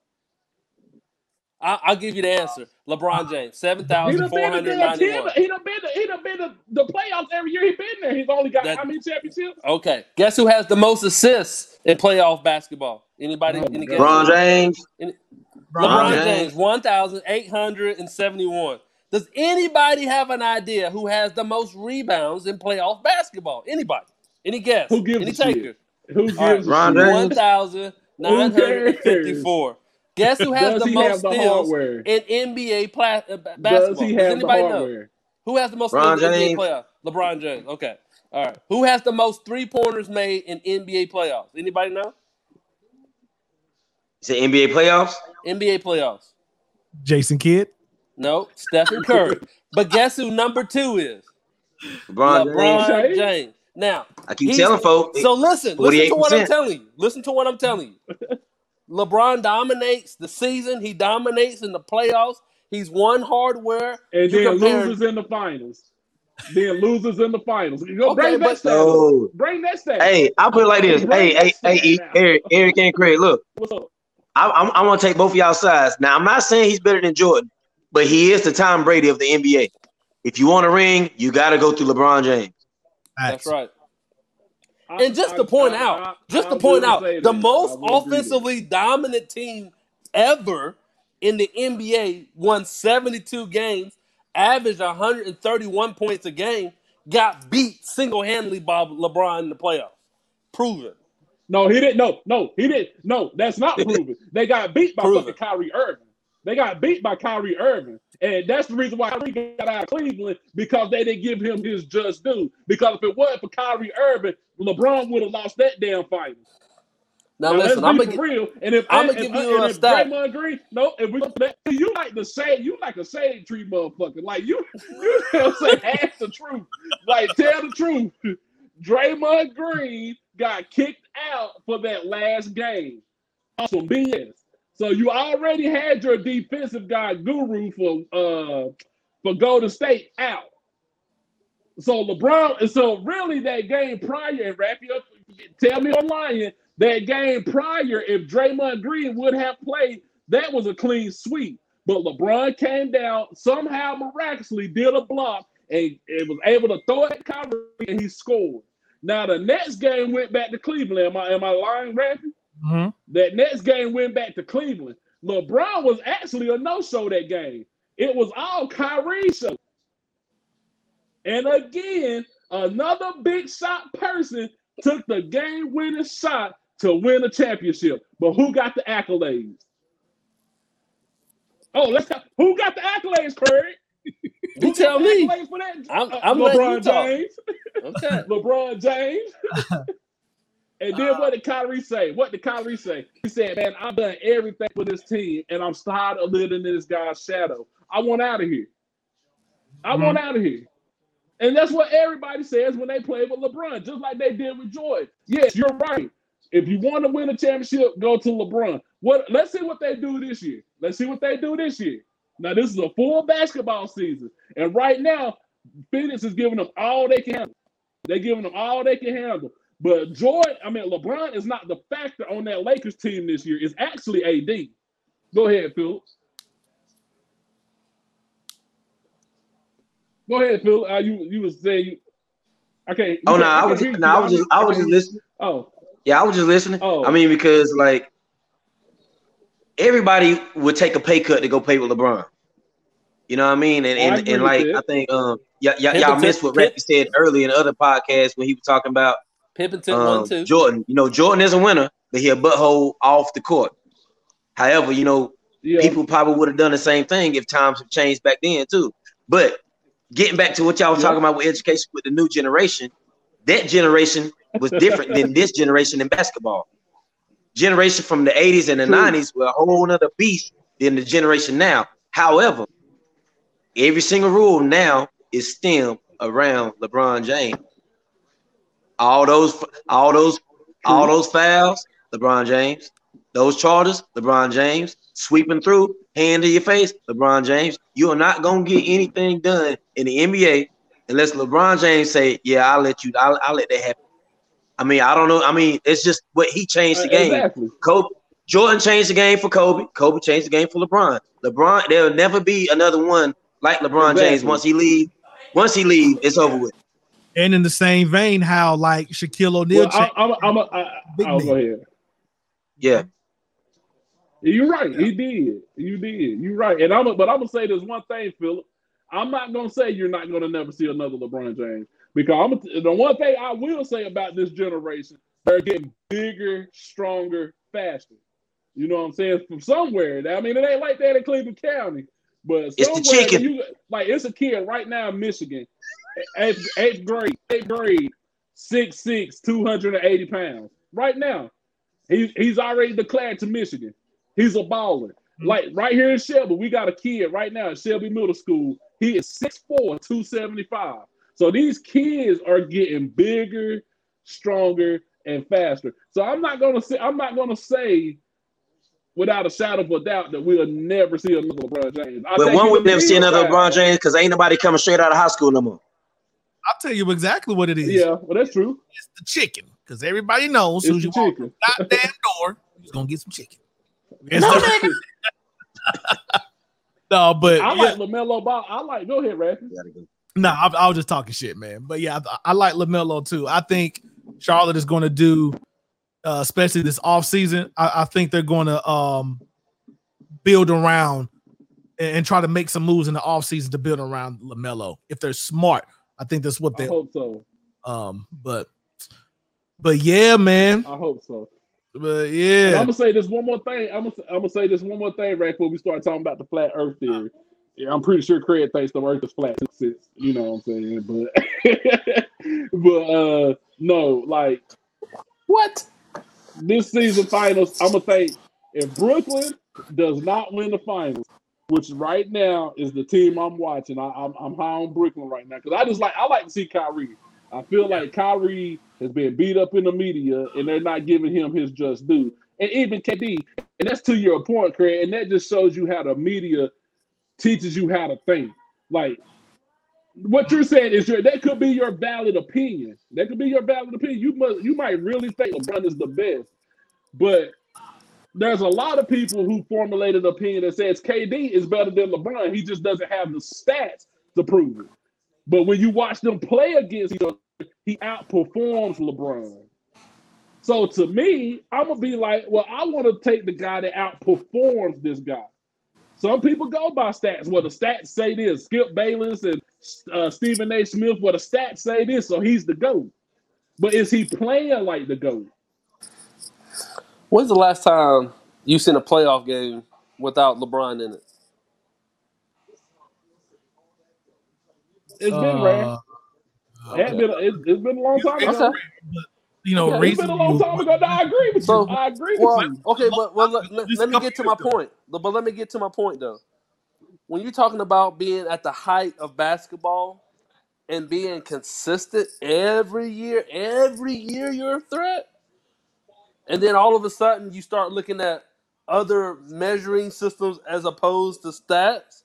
I, I'll give you the answer. LeBron James, seven He thousand to hundred ninety-one. He done been to he done been to the playoffs every year. He been there. He's only got That- how many championships? Okay, guess who has the most assists in playoff basketball? Anybody? Oh, any God. guesses? LeBron James. Any- LeBron LeBron James. James, one thousand eight hundred and seventy-one. Does anybody have an idea who has the most rebounds in playoff basketball? Anybody? Any guess? Who gives Any a shit? takers? Who gives All right. a Ron? James. One thousand nine hundred and fifty-four. Guess who has Does the most have the steals hardware? in NBA pla- uh, ba- Does basketball? he Does have the anybody know? Who has the most LeBron steals in NBA James. playoffs? LeBron James. Okay. All right. Who has the most three pointers made in NBA playoffs? Anybody know? Is it NBA playoffs? NBA playoffs. Jason Kidd. No, Stephen Curry. but guess who number two is? LeBron, LeBron James. James. James. Now, I keep telling folks. so listen, listen to what I'm telling you. Listen to what I'm telling you. LeBron dominates the season. He dominates in the playoffs. He's won hardware. And You then compare- loses in the finals. Then loses in the finals. You go Okay, bring but- that stat. No. Bring that stat. Hey, I'll put it like this. Bring Hey, hey, hey, Eric, Eric and Craig. Look, What's up? I, I'm, I'm gonna take both of y'all sides. Now, I'm not saying he's better than Jordan, but he is the Tom Brady of the NBA. If you want a ring, you got to go through LeBron James. That's right. I- And just I- to point I- out, I- just I to point out, the that. most I will agree with offensively dominant team ever in the NBA won 72 games, averaged 131 points a game, got beat single-handedly by LeBron in the playoffs. Proven. No, he didn't. No, no, he didn't. No, that's not proven. They got beat by Proven. fucking Kyrie Irving. They got beat by Kyrie Irving. And that's the reason why Kyrie got out of Cleveland because they didn't give him his just due. Because if it wasn't for Kyrie Irving, LeBron would have lost that damn fight. Now, Now, listen, I'm gonna get, real. And if I'ma give you a if stat. Draymond Green, no, if we go to that, you like the shade, you like a shade tree motherfucker. Like you, you know what I'm saying? Ask the truth. Like tell the truth. Draymond Green got kicked out for that last game. On some BS. So you already had your defensive guy guru for uh for Golden State out. So LeBron, and so really that game prior, and wrap you up, tell me I'm lying. That game prior, if Draymond Green would have played, that was a clean sweep. But LeBron came down, somehow miraculously did a block, and, and was able to throw it at Kyrie, and he scored. Now the next game went back to Cleveland. Am I am I lying, Rappy? hmm That next game went back to Cleveland. LeBron was actually a no-show that game. It was all Kyrie show. And again, another big shot person took the game-winning shot to win a championship. But who got the accolades? Oh, let's talk. Who got the accolades, Craig? you tell me. For that? I'm- Uh, I'm letting you LeBron talk. James. Okay. LeBron James. and then what did Kyrie say? What did Kyrie say? He said, Man, I've done everything for this team, and I'm tired of living in this guy's shadow. I want out of here. I want out of here. And that's what everybody says when they play with LeBron, just like they did with Jordan. Yes, you're right. If you want to win a championship, go to LeBron. What let's see what they do this year. Let's see what they do this year. Now, this is a full basketball season. And right now, Phoenix is giving them all they can handle. They're giving them all they can handle. But Jordan, I mean, LeBron is not the factor on that Lakers team this year. It's actually AD. Go ahead, Phillips. Go ahead, Phil. Uh, you you was saying you. Okay. Oh no, I was no, I was just I was just listening. Oh, Yeah, I was just listening. Oh. I mean, because like everybody would take a pay cut to go play with LeBron. You know what I mean? And Oh, and, and like. I think um y- y- Pippen y'all missed what Randy said earlier in the other podcasts when he was talking about Pippen took um, one too. Jordan. You know, Jordan is a winner, but he a butthole off the court. However, you know, yeah. people probably would have done the same thing if times have changed back then too. But getting back to what y'all was Yeah. talking about with education with the new generation, that generation was different than this generation in basketball. Generation from the 80s and the True. 90s were a whole other beast than the generation now. However, Every single rule now is stemmed around LeBron James. All those, all those, all those fouls, LeBron James. Those charters, LeBron James. Sweeping through, hand to your face, LeBron James. You are not gonna get anything done in the NBA unless LeBron James say, "Yeah, I'll let you. I'll, I'll let that happen." I mean, I don't know. I mean, it's just what he changed the uh, game. Exactly. Kobe, Jordan changed the game for Kobe. Kobe changed the game for LeBron. LeBron, there'll never be another one like LeBron James. Once he leave, once he leave, it's over with. And in the same vein, how like Shaquille O'Neal Well, I, changed- I'm, I'm, a, I, Big I'll go ahead. Yeah, You're right. He did. You did. You're right. And I'm, but I'm gonna say this one thing, Philip. I'm not gonna say you're not gonna never see another LeBron James because I'm the one thing I will say about this generation, they're getting bigger, stronger, faster. You know what I'm saying? From somewhere. I mean, it ain't like that in Cleveland County, but the somewhere chicken. You, like it's a kid right now in Michigan, eighth, eighth grade, eighth grade, 6'6", 280 pounds. Right now, he's he's already declared to Michigan. He's a baller. Mm-hmm. Like right here in Shelby, we got a kid right now at Shelby Middle School. He is 6'4", 275. So these kids are getting bigger, stronger, and faster. So I'm not gonna say I'm not gonna say without a shadow of a doubt that we'll never see another LeBron James. I but think one he'll would never see another. LeBron James because ain't nobody coming straight out of high school no more. I'll tell you exactly what it is. Yeah, well that's true. It's the chicken. Because everybody knows It's soon as the you walk chicken. out damn door, you're gonna get some chicken. It's the- no, but I yeah. like Lamelo Ball. I like. Go ahead, Rafi. No, I, I was just talking shit, man. But yeah, I, I like Lamelo too. I think Charlotte is going to do, uh, especially this offseason, I, I think they're going to um, build around and, and try to make some moves in the offseason to build around Lamelo. If they're smart, I think that's what I they. hope so. Um, but but yeah, man. I hope so. But And yeah, I'm gonna say this one more thing. I'm gonna, I'm gonna say this one more thing, right before we start talking about the flat Earth theory. Yeah, I'm pretty sure Craig thinks the Earth is flat since you know what I'm saying, but but uh no, like What? this season finals, I'm gonna say if Brooklyn does not win the finals, which right now is the team I'm watching, I, I'm I'm high on Brooklyn right now because I just like I like to see Kyrie. I feel like Kyrie has been beat up in the media and they're not giving him his just due, and even KD, and that's to your point, Craig, and that just shows you how the media teaches you how to think. Like what you're saying is your that could be your valid opinion. That could be your valid opinion. You must you might really think LeBron is the best, but there's a lot of people who formulated an opinion that says KD is better than LeBron. He just doesn't have the stats to prove it. But when you watch them play against each other, he outperforms LeBron. So to me, I'm gonna be like, well, I want to take the guy that outperforms this guy. Some people go by stats. Well, the stats say this. Skip Bayless and uh, Stephen A. Smith. Well, the stats say this, so he's the goat. But is he playing like the goat? When's the last time you seen a playoff game without LeBron in it? It's been rare. uh, It hasn't been, it's, it's been a long time ago. Okay. You know, Yeah, it's been a long time ago. No, I agree with So- you. I agree Well, with you. okay, but well, let, let- let me get to my point. But let me get to my point though. When you're talking about being at the height of basketball and being consistent every year, every year you're a threat, and then all of a sudden you start looking at other measuring systems as opposed to stats.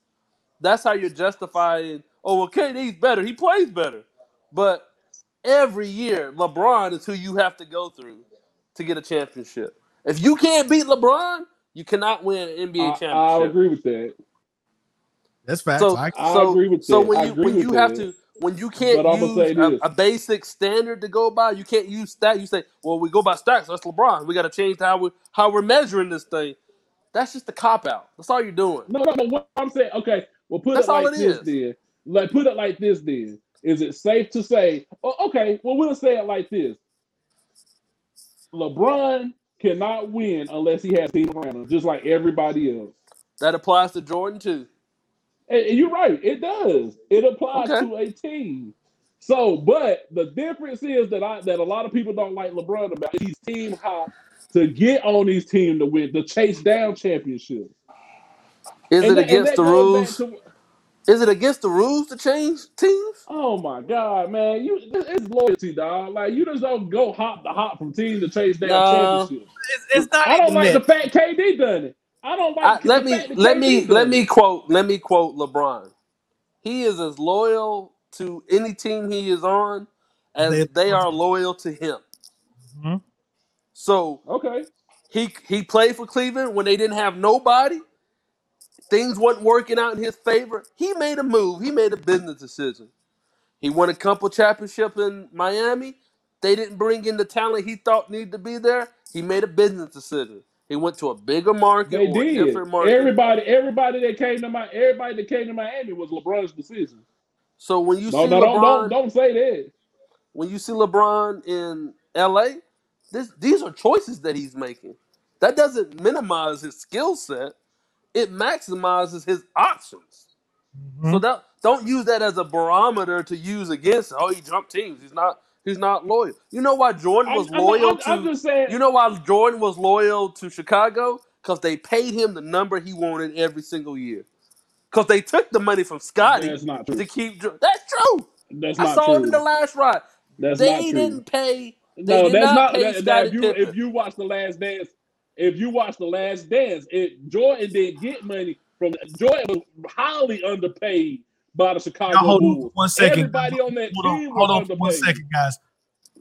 That's how you're justifying. Oh well, KD's better. He plays better, but every year LeBron is who you have to go through to get a championship. If you can't beat LeBron, you cannot win an NBA I, championship. I agree with that. That's facts. So, I, I agree with so that. when you agree when you have that. to when you can't use a, a basic standard to go by, you can't use stat. You say, well, we go by stats. That's LeBron. We got to change how we how we're measuring this thing. That's just a cop out. That's all you're doing. No, no, no. What I'm saying, okay, well, put That's it like all it this is. then. Like, put it like this then. Is it safe to say? Oh, okay, well, we'll say it like this. LeBron cannot win unless he has team around him, just like everybody else. That applies to Jordan too. And, and you're right, it does. It applies Okay. to a team. So, but the difference is that I that a lot of people don't like LeBron about. He's team hot to get on these team to win, to chase down championships. Is And it that- against the rules? to- Is it against the rules to change teams? Oh my god, man! You it's loyalty, dog. Like you just don't go hop the hop from team to chase their No. championship. It's, it's not I don't like that. the fact KD done it. I don't like. I, the let me fact that let KD me let it. me quote let me quote LeBron. He is as loyal to any team he is on as They- they are loyal to him. Mhm. So Okay. he he played for Cleveland when they didn't have nobody. Things wasn't working out in his favor. He made a move. He made a business decision. He won a couple championships in Miami. They didn't bring in the talent he thought needed to be there. He made a business decision. He went to a bigger market They or a did. different market. Everybody, everybody that came to my, everybody that came to Miami was LeBron's decision. so when you No, see no, don't, LeBron, don't, don't say that. when you see LeBron in LA, this these are choices that he's making. That doesn't minimize his skill set. It maximizes his options. Mhm. So that don't use that as a barometer to use against. Oh, he jumped teams. He's not. He's not loyal. You know why Jordan I'm, was I'm, loyal I'm, to. I'm just saying. you know why Jordan was loyal to Chicago? Because they paid him the number he wanted every single year. Because they took the money from Scottie that's not true. to keep. Dr- That's true. That's I not saw true. him in the last ride. that's they not true. didn't pay. They no, did that's not not. pay That, that if you Pippen. if you watch the Last Dance, if you watch the Last Dance, it Jordan didn't get money from Jordan was highly underpaid by the Chicago Now, hold on Bulls. for one second. Everybody on that Hold on, team hold was on underpaid. second, guys.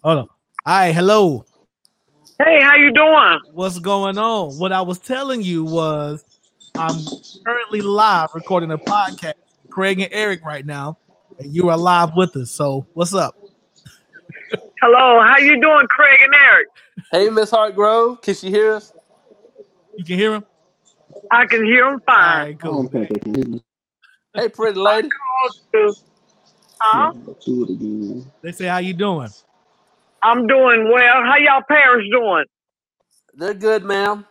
Hold on. All right, hello. Hey, how you doing? What's going on? What I was telling you was I'm currently live recording a podcast with Craig and Eric right now, and you are live with us. So what's up? Hello, how you doing, Craig and Eric? Hey, Miss Hartgrove, can she hear us? You can hear him? I can hear him fine. right, cool. Hey, pretty lady. Huh? Do it again. They say how you doing? I'm doing well. How y'all parents doing? They're good, ma'am.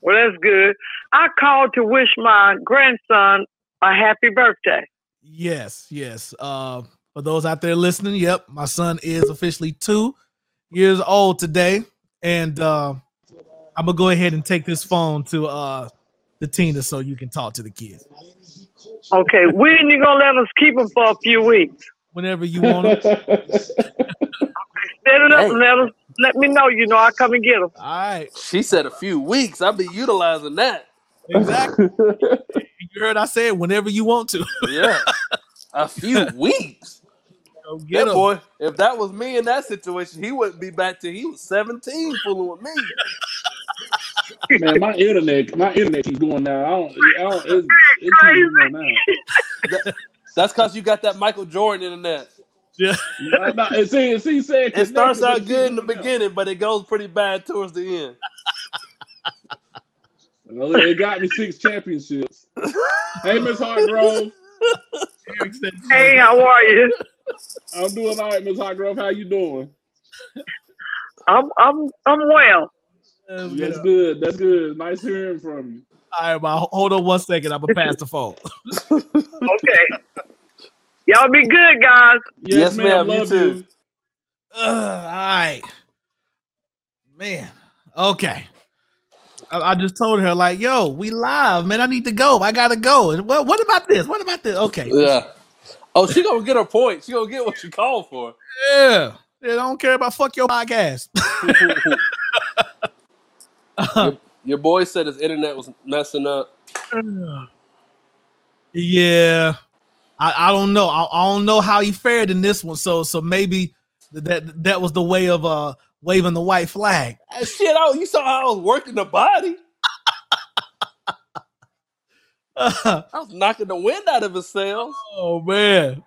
Well, that's good. I called to wish my grandson a happy birthday. Yes, yes. Uh, for those out there listening, yep, my son is officially two years old today, and uh, I'm gonna go ahead and take this phone to uh the Tina so you can talk to the kids Okay, when you gonna let us keep them for a few weeks? whenever you want. 'em. Set it up Hey. and let us. Let me know. You know, I come and get them. All right, She said a few weeks. I'll be utilizing that. exactly. You heard I said whenever you want to. Yeah. a few weeks. Go get That 'em. boy, if that was me in that situation, he wouldn't be back till he was 17 fooling with me. Man, my internet, my internet keeps going now. I don't, I don't it, it keeps going now. That's because you got that Michael Jordan internet. Yeah. No, no, and see, and see, It starts out good in the going out. beginning, but it goes pretty bad towards the end. Well, it got me six championships. hey, Miss Hartgrove. Hey, how are you? I'm doing all right, Miss Hartgrove. How you doing? I'm I'm I'm well. That's yeah. good. That's good. Nice hearing from you. All right, well, hold on one second. I'm gonna pass the phone. Okay. Y'all be good, guys. Yes, ma'am, you Love too. Uh, all right, man. Okay. I, I just told her like, "Yo, we live, man. I need to go. I gotta go." And, Well, what about this? What about this? Okay. Yeah. Oh, she gonna get her point. She gonna get what she called for. Yeah. Yeah, I don't care about fuck your podcast. your, your boy said his internet was messing up. yeah. I, I don't know. I, I don't know how he fared in this one. So so maybe that that was the way of uh waving the white flag. Shit, oh, you saw how I was working the body. I was knocking the wind out of his sails. oh man.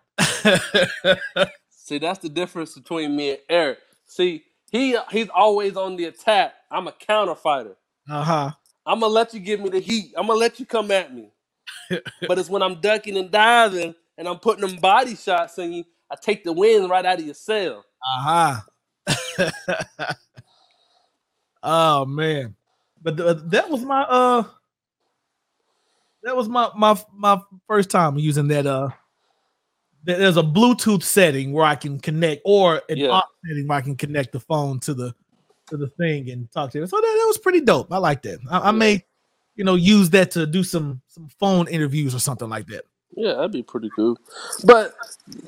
See, that's the difference between me and Eric. See, he he's always on the attack. I'm a counter fighter. uh-huh. I'm gonna let you give me the heat. I'm gonna let you come at me. but it's when I'm ducking and diving and I'm putting them body shots in you, I take the wind right out of your sail. Uh-huh. oh man. But th- that was my uh that was my my my first time using that uh there- there's a Bluetooth setting where I can connect or an Yeah. setting where I can connect the phone to the to the thing and talk to it. So that, that was pretty dope. I like that. I, I may you know, use that to do some some phone interviews or something like that. Yeah, that'd be pretty cool. But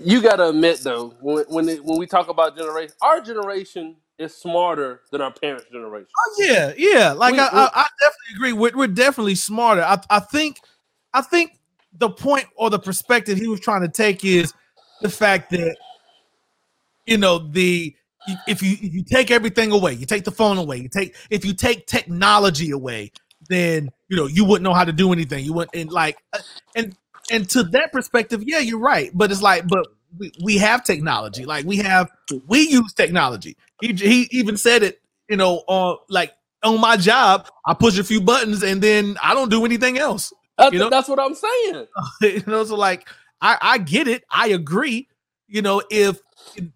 you gotta admit though, when when it, when we talk about generation, our generation is smarter than our parents' generation. Oh yeah, yeah. Like We- I, I, I definitely agree. We're, we're definitely smarter. I, I think, I think the point or the perspective he was trying to take is the fact that you know the if you if you take everything away, you take the phone away, you take if you take technology away, then you know you wouldn't know how to do anything. You wouldn't and like uh, and and to that perspective, yeah, you're right. But it's like, but we, we have technology. Like we have we use technology. He he even said it, you know, on like on my job, I push a few buttons and then I don't do anything else. That's, You know- that's what I'm saying. you know, so like I I get it. I agree. You know, if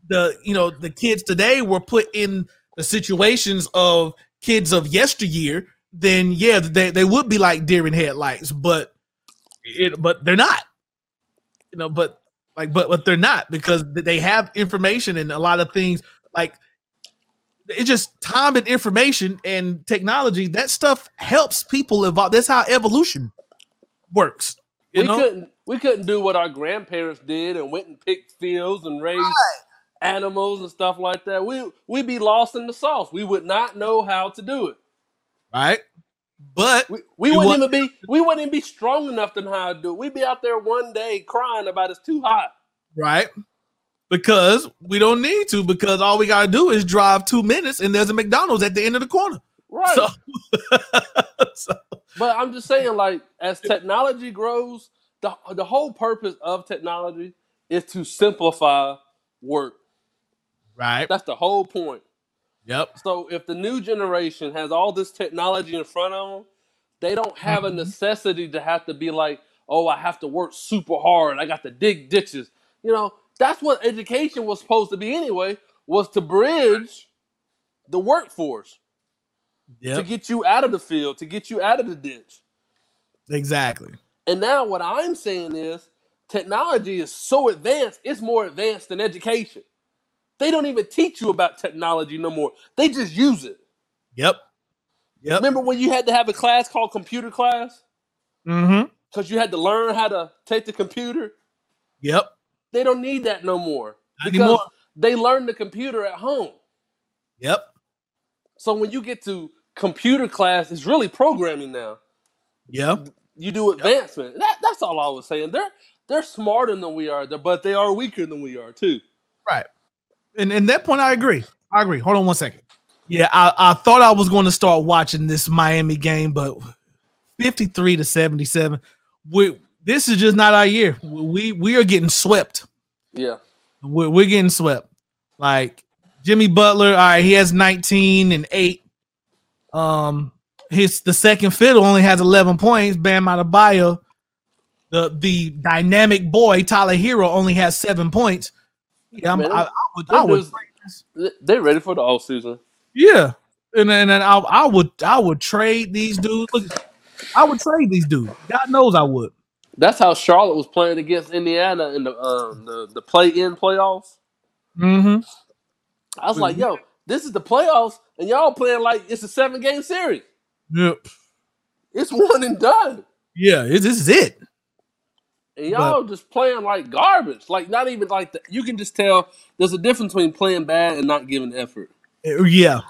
the you know the kids today were put in the situations of kids of yesteryear, then yeah, they, they would be like deer in headlights, but it but they're not. You know, but like but but they're not because they have information and a lot of things like it's just time and information and technology that stuff helps people evolve that's how evolution works we know couldn't we couldn't do what our grandparents did and went and picked fields and raised animals and stuff like that. We we'd be lost in the sauce. We would not know how to do it. right but We, we wouldn't want- even be we wouldn't even be strong enough to know how to do it. We'd be out there one day crying about it's too hot. right because we don't need to because all we got to do is drive two minutes and there's a mcdonald's at the end of the corner Right. so, so But I'm just saying, like, as technology grows, the the whole purpose of technology is to simplify work. right That's the whole point. Yep So if the new generation has all this technology in front of them, they don't have a mm-hmm. necessity to have to be like, oh, I have to work super hard. I got to dig ditches. You know, that's what education was supposed to be anyway, was to bridge the workforce to yep get you out of the field, to get you out of the ditch. exactly And now what I'm saying is technology is so advanced, it's more advanced than education. They don't even teach you about technology no more. They just use it. yep yep Remember when you had to have a class called computer class? mm-hmm Because you had to learn how to take the computer? yep They don't need that no more. Not Because anymore. they learn the computer at home. yep So when you get to computer class, it's really programming now. yep You do advancement. That, that's all I was saying. They're they're smarter than we are, but they are weaker than we are too. Right. And and that point I agree. I agree. Hold on one second. Yeah, I, I thought I was going to start watching this Miami game, but 53 to 77. We this is just not our year. We we are getting swept. Yeah. We're, we're getting swept. Like Jimmy Butler, all right, he has 19 and 8. Um his the second fiddle only has 11 points. Bam Adebayo, the the dynamic boy Tyler Herro only has 7 points. Yeah, Man, I, I would I would dudes- They- They're ready for the off season. yeah, and then and I, I would I would trade these dudes. Look, I would trade these dudes. God knows I would. That's how Charlotte was playing against Indiana in the um, the, the play in playoffs. Mm-hmm. I was like, yo, this is the playoffs, and y'all playing like it's a seven game series. Yep. It's one and done. Yeah, it, this is it. And y'all just playing like garbage. Like not even like the, you can just tell there's a difference between playing bad and not giving effort. Uh, Yeah,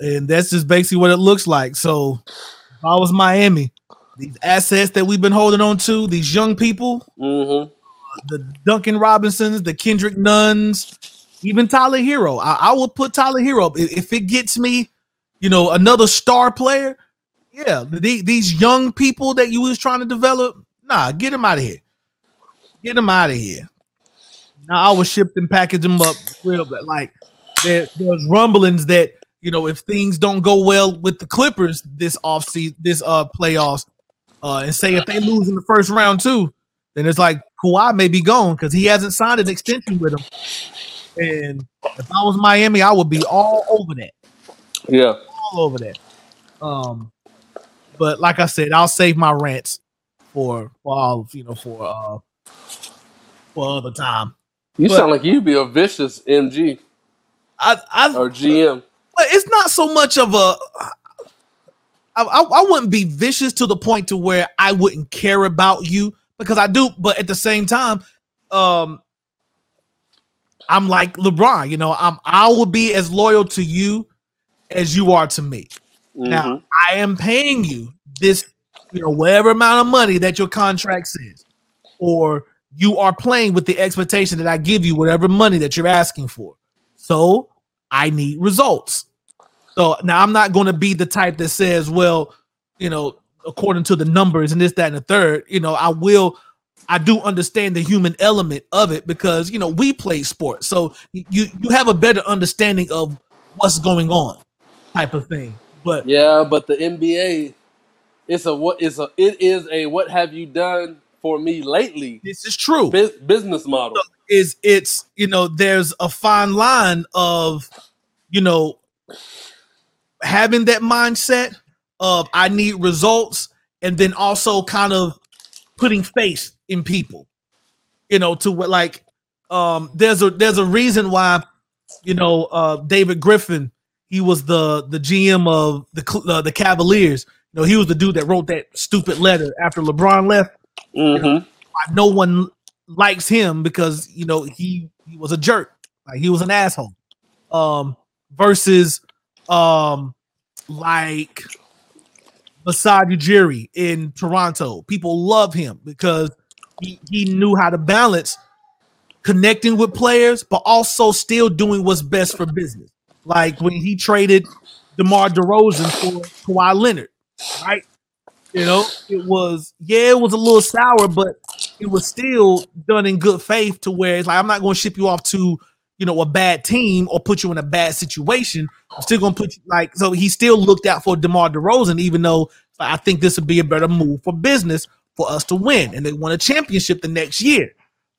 and that's just basically what it looks like. So, if I was Miami, these assets that we've been holding on to, these young people, Mm-hmm. the Duncan Robinsons, the Kendrick Nunns, even Tyler Herro. I, I will put Tyler Herro if, if it gets me, you know, another star player. Yeah, the, these young people that you was trying to develop, nah, get them out of here. Get them out of here. Now I would ship them, package them up real bad. Like there, there's rumblings that you know if things don't go well with the Clippers this off season, this uh playoffs, uh, and say if they lose in the first round too, then it's like Kawhi may be gone because he hasn't signed an extension with him. And if I was Miami, I would be all over that, Yeah. all over that. Um, but like I said, I'll save my rants for for all you know for uh for other time. You But- sound like you'd be a vicious MG I I or GM. but it's not so much of a I, I, I wouldn't be vicious to the point to where I wouldn't care about you because I do, but at the same time, um, I'm like LeBron. You know, I'm I will be as loyal to you as you are to me. Now, Mhm. I am paying you this, you know, whatever amount of money that your contract says, or you are playing with the expectation that I give you whatever money that you're asking for. So I need results. So now I'm not going to be the type that says, well, you know, according to the numbers and this, that, and the third, you know, I will. I do understand the human element of it because you know we play sports, so you you have a better understanding of what's going on, type of thing. But Yeah, but the NBA, it's a what is a it is a what have you done for me lately this is true. bus- business model. Is it's you know there's a fine line of you know having that mindset of I need results, and then also kind of putting faith in people. You know, to what like um there's a there's a reason why you know uh David Griffin he was the the GM of the uh, the Cavaliers. Know, he was the dude that wrote that stupid letter after LeBron left. hmm why no one likes him because you know he he was a jerk. Like he was an asshole. Um versus um like Masai Ujiri in Toronto. People love him because he, he knew how to balance connecting with players but also still doing what's best for business. Like when he traded DeMar DeRozan for Kawhi Leonard right you know, it was yeah, it was a little sour, but it was still done in good faith to where it's like I'm not going to ship you off to you know a bad team or put you in a bad situation. I'm still going to put you like so. He still looked out for Demar Derozan, even though I think this would be a better move for business for us to win, and they won a championship the next year.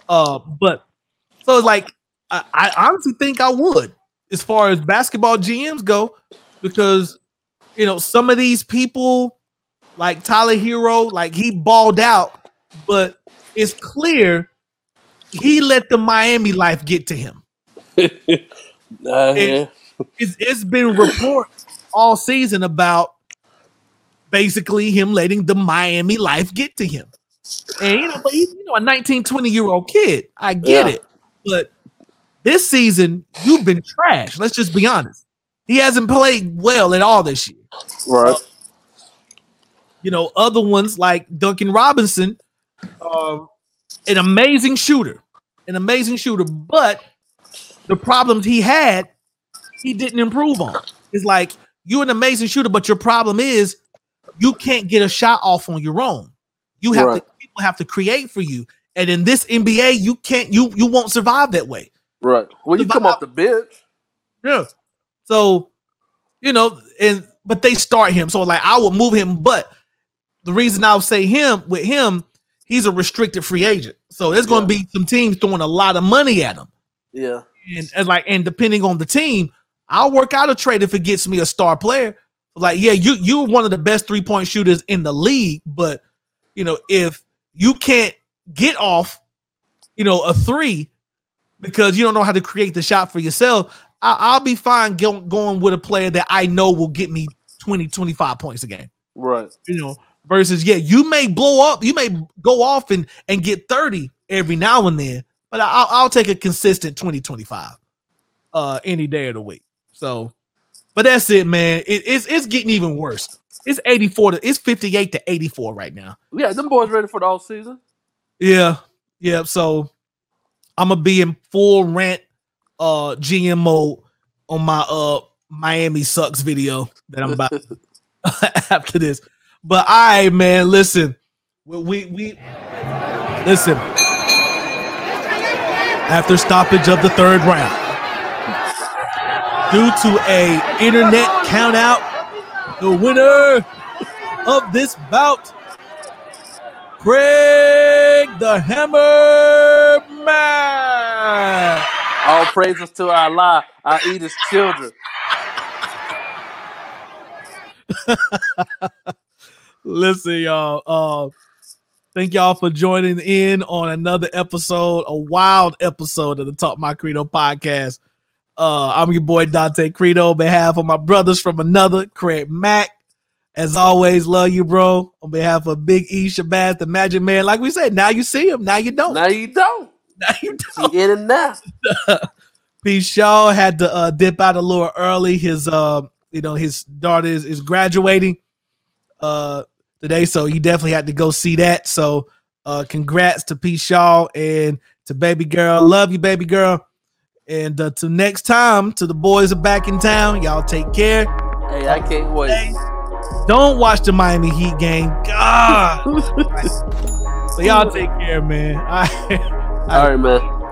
Uh, but so like I, I honestly think I would as far as basketball GMs go, because you know some of these people like Tyler Herro, like he balled out, but it's clear he let the Miami life get to him. Uh, yeah. It's, it's been reports all season about basically him letting the Miami life get to him. And you know, but he's you know a 19, 20 year old kid. I get Yeah. it. But this season, you've been trash. Let's just be honest. He hasn't played well at all this year. Right. you know, other ones like Duncan Robinson, um, an amazing shooter, an amazing shooter, but the problems he had, he didn't improve on. It's like you're an amazing shooter, but your problem is you can't get a shot off on your own. You have Right. to people have to create for you. And in this NBA, you can't you you won't survive that way. Right. Well, you come off the bench. Yeah. So, you know, and but they start him. So like I would move him, but the reason I'll say him with him, he's a restricted free agent. So there's going to be some teams throwing a lot of money at him. Yeah. And, and like and depending on the team, I'll work out a trade if it gets me a star player. Like, yeah, you you're one of the best three-point shooters in the league, but you know, if you can't get off, you know, a three because you don't know how to create the shot for yourself, I'll be fine go, going with a player that I know will get me 20, 25 points a game. Right. You know, versus yeah, you may blow up, you may go off and and get 30 every now and then, but I'll, I'll take a consistent 20, 25 uh any day of the week. So, but that's it, man. It, it's it's getting even worse. It's 84 to it's 58 to 84 right now. Yeah, them boys ready for the all season. Yeah. Yeah. So I'm gonna be in full rant uh GM mode on my uh Miami sucks video that I'm about after this. But I man, listen. We we, we listen. After stoppage of the third round. Due to a internet count out, the winner of this bout Craig the Hammer Man. All praises to Allah. I eat his children. Listen, y'all. Uh, thank y'all for joining in on another episode, a wild episode of the Talk My Credo podcast. Uh, I'm your boy Dante Credo on behalf of my brothers from another, Craig Mack. As always, love you, bro. On behalf of Big E Shabazz, the Magic Man. Like we said, now you see him. Now you don't. Now you don't. Now you don't. He in and out. P. Shaw had to uh, dip out a little early. His, uh, you know, his daughter is, is graduating uh, today, so he definitely had to go see that. So, uh, congrats to P. Shaw and to baby girl. Love you, baby girl. And uh, to next time, to the boys are back in town. Y'all take care. Hey, I can't wait. Don't watch the Miami Heat game. God. so y'all take care, man. All right. All right, man.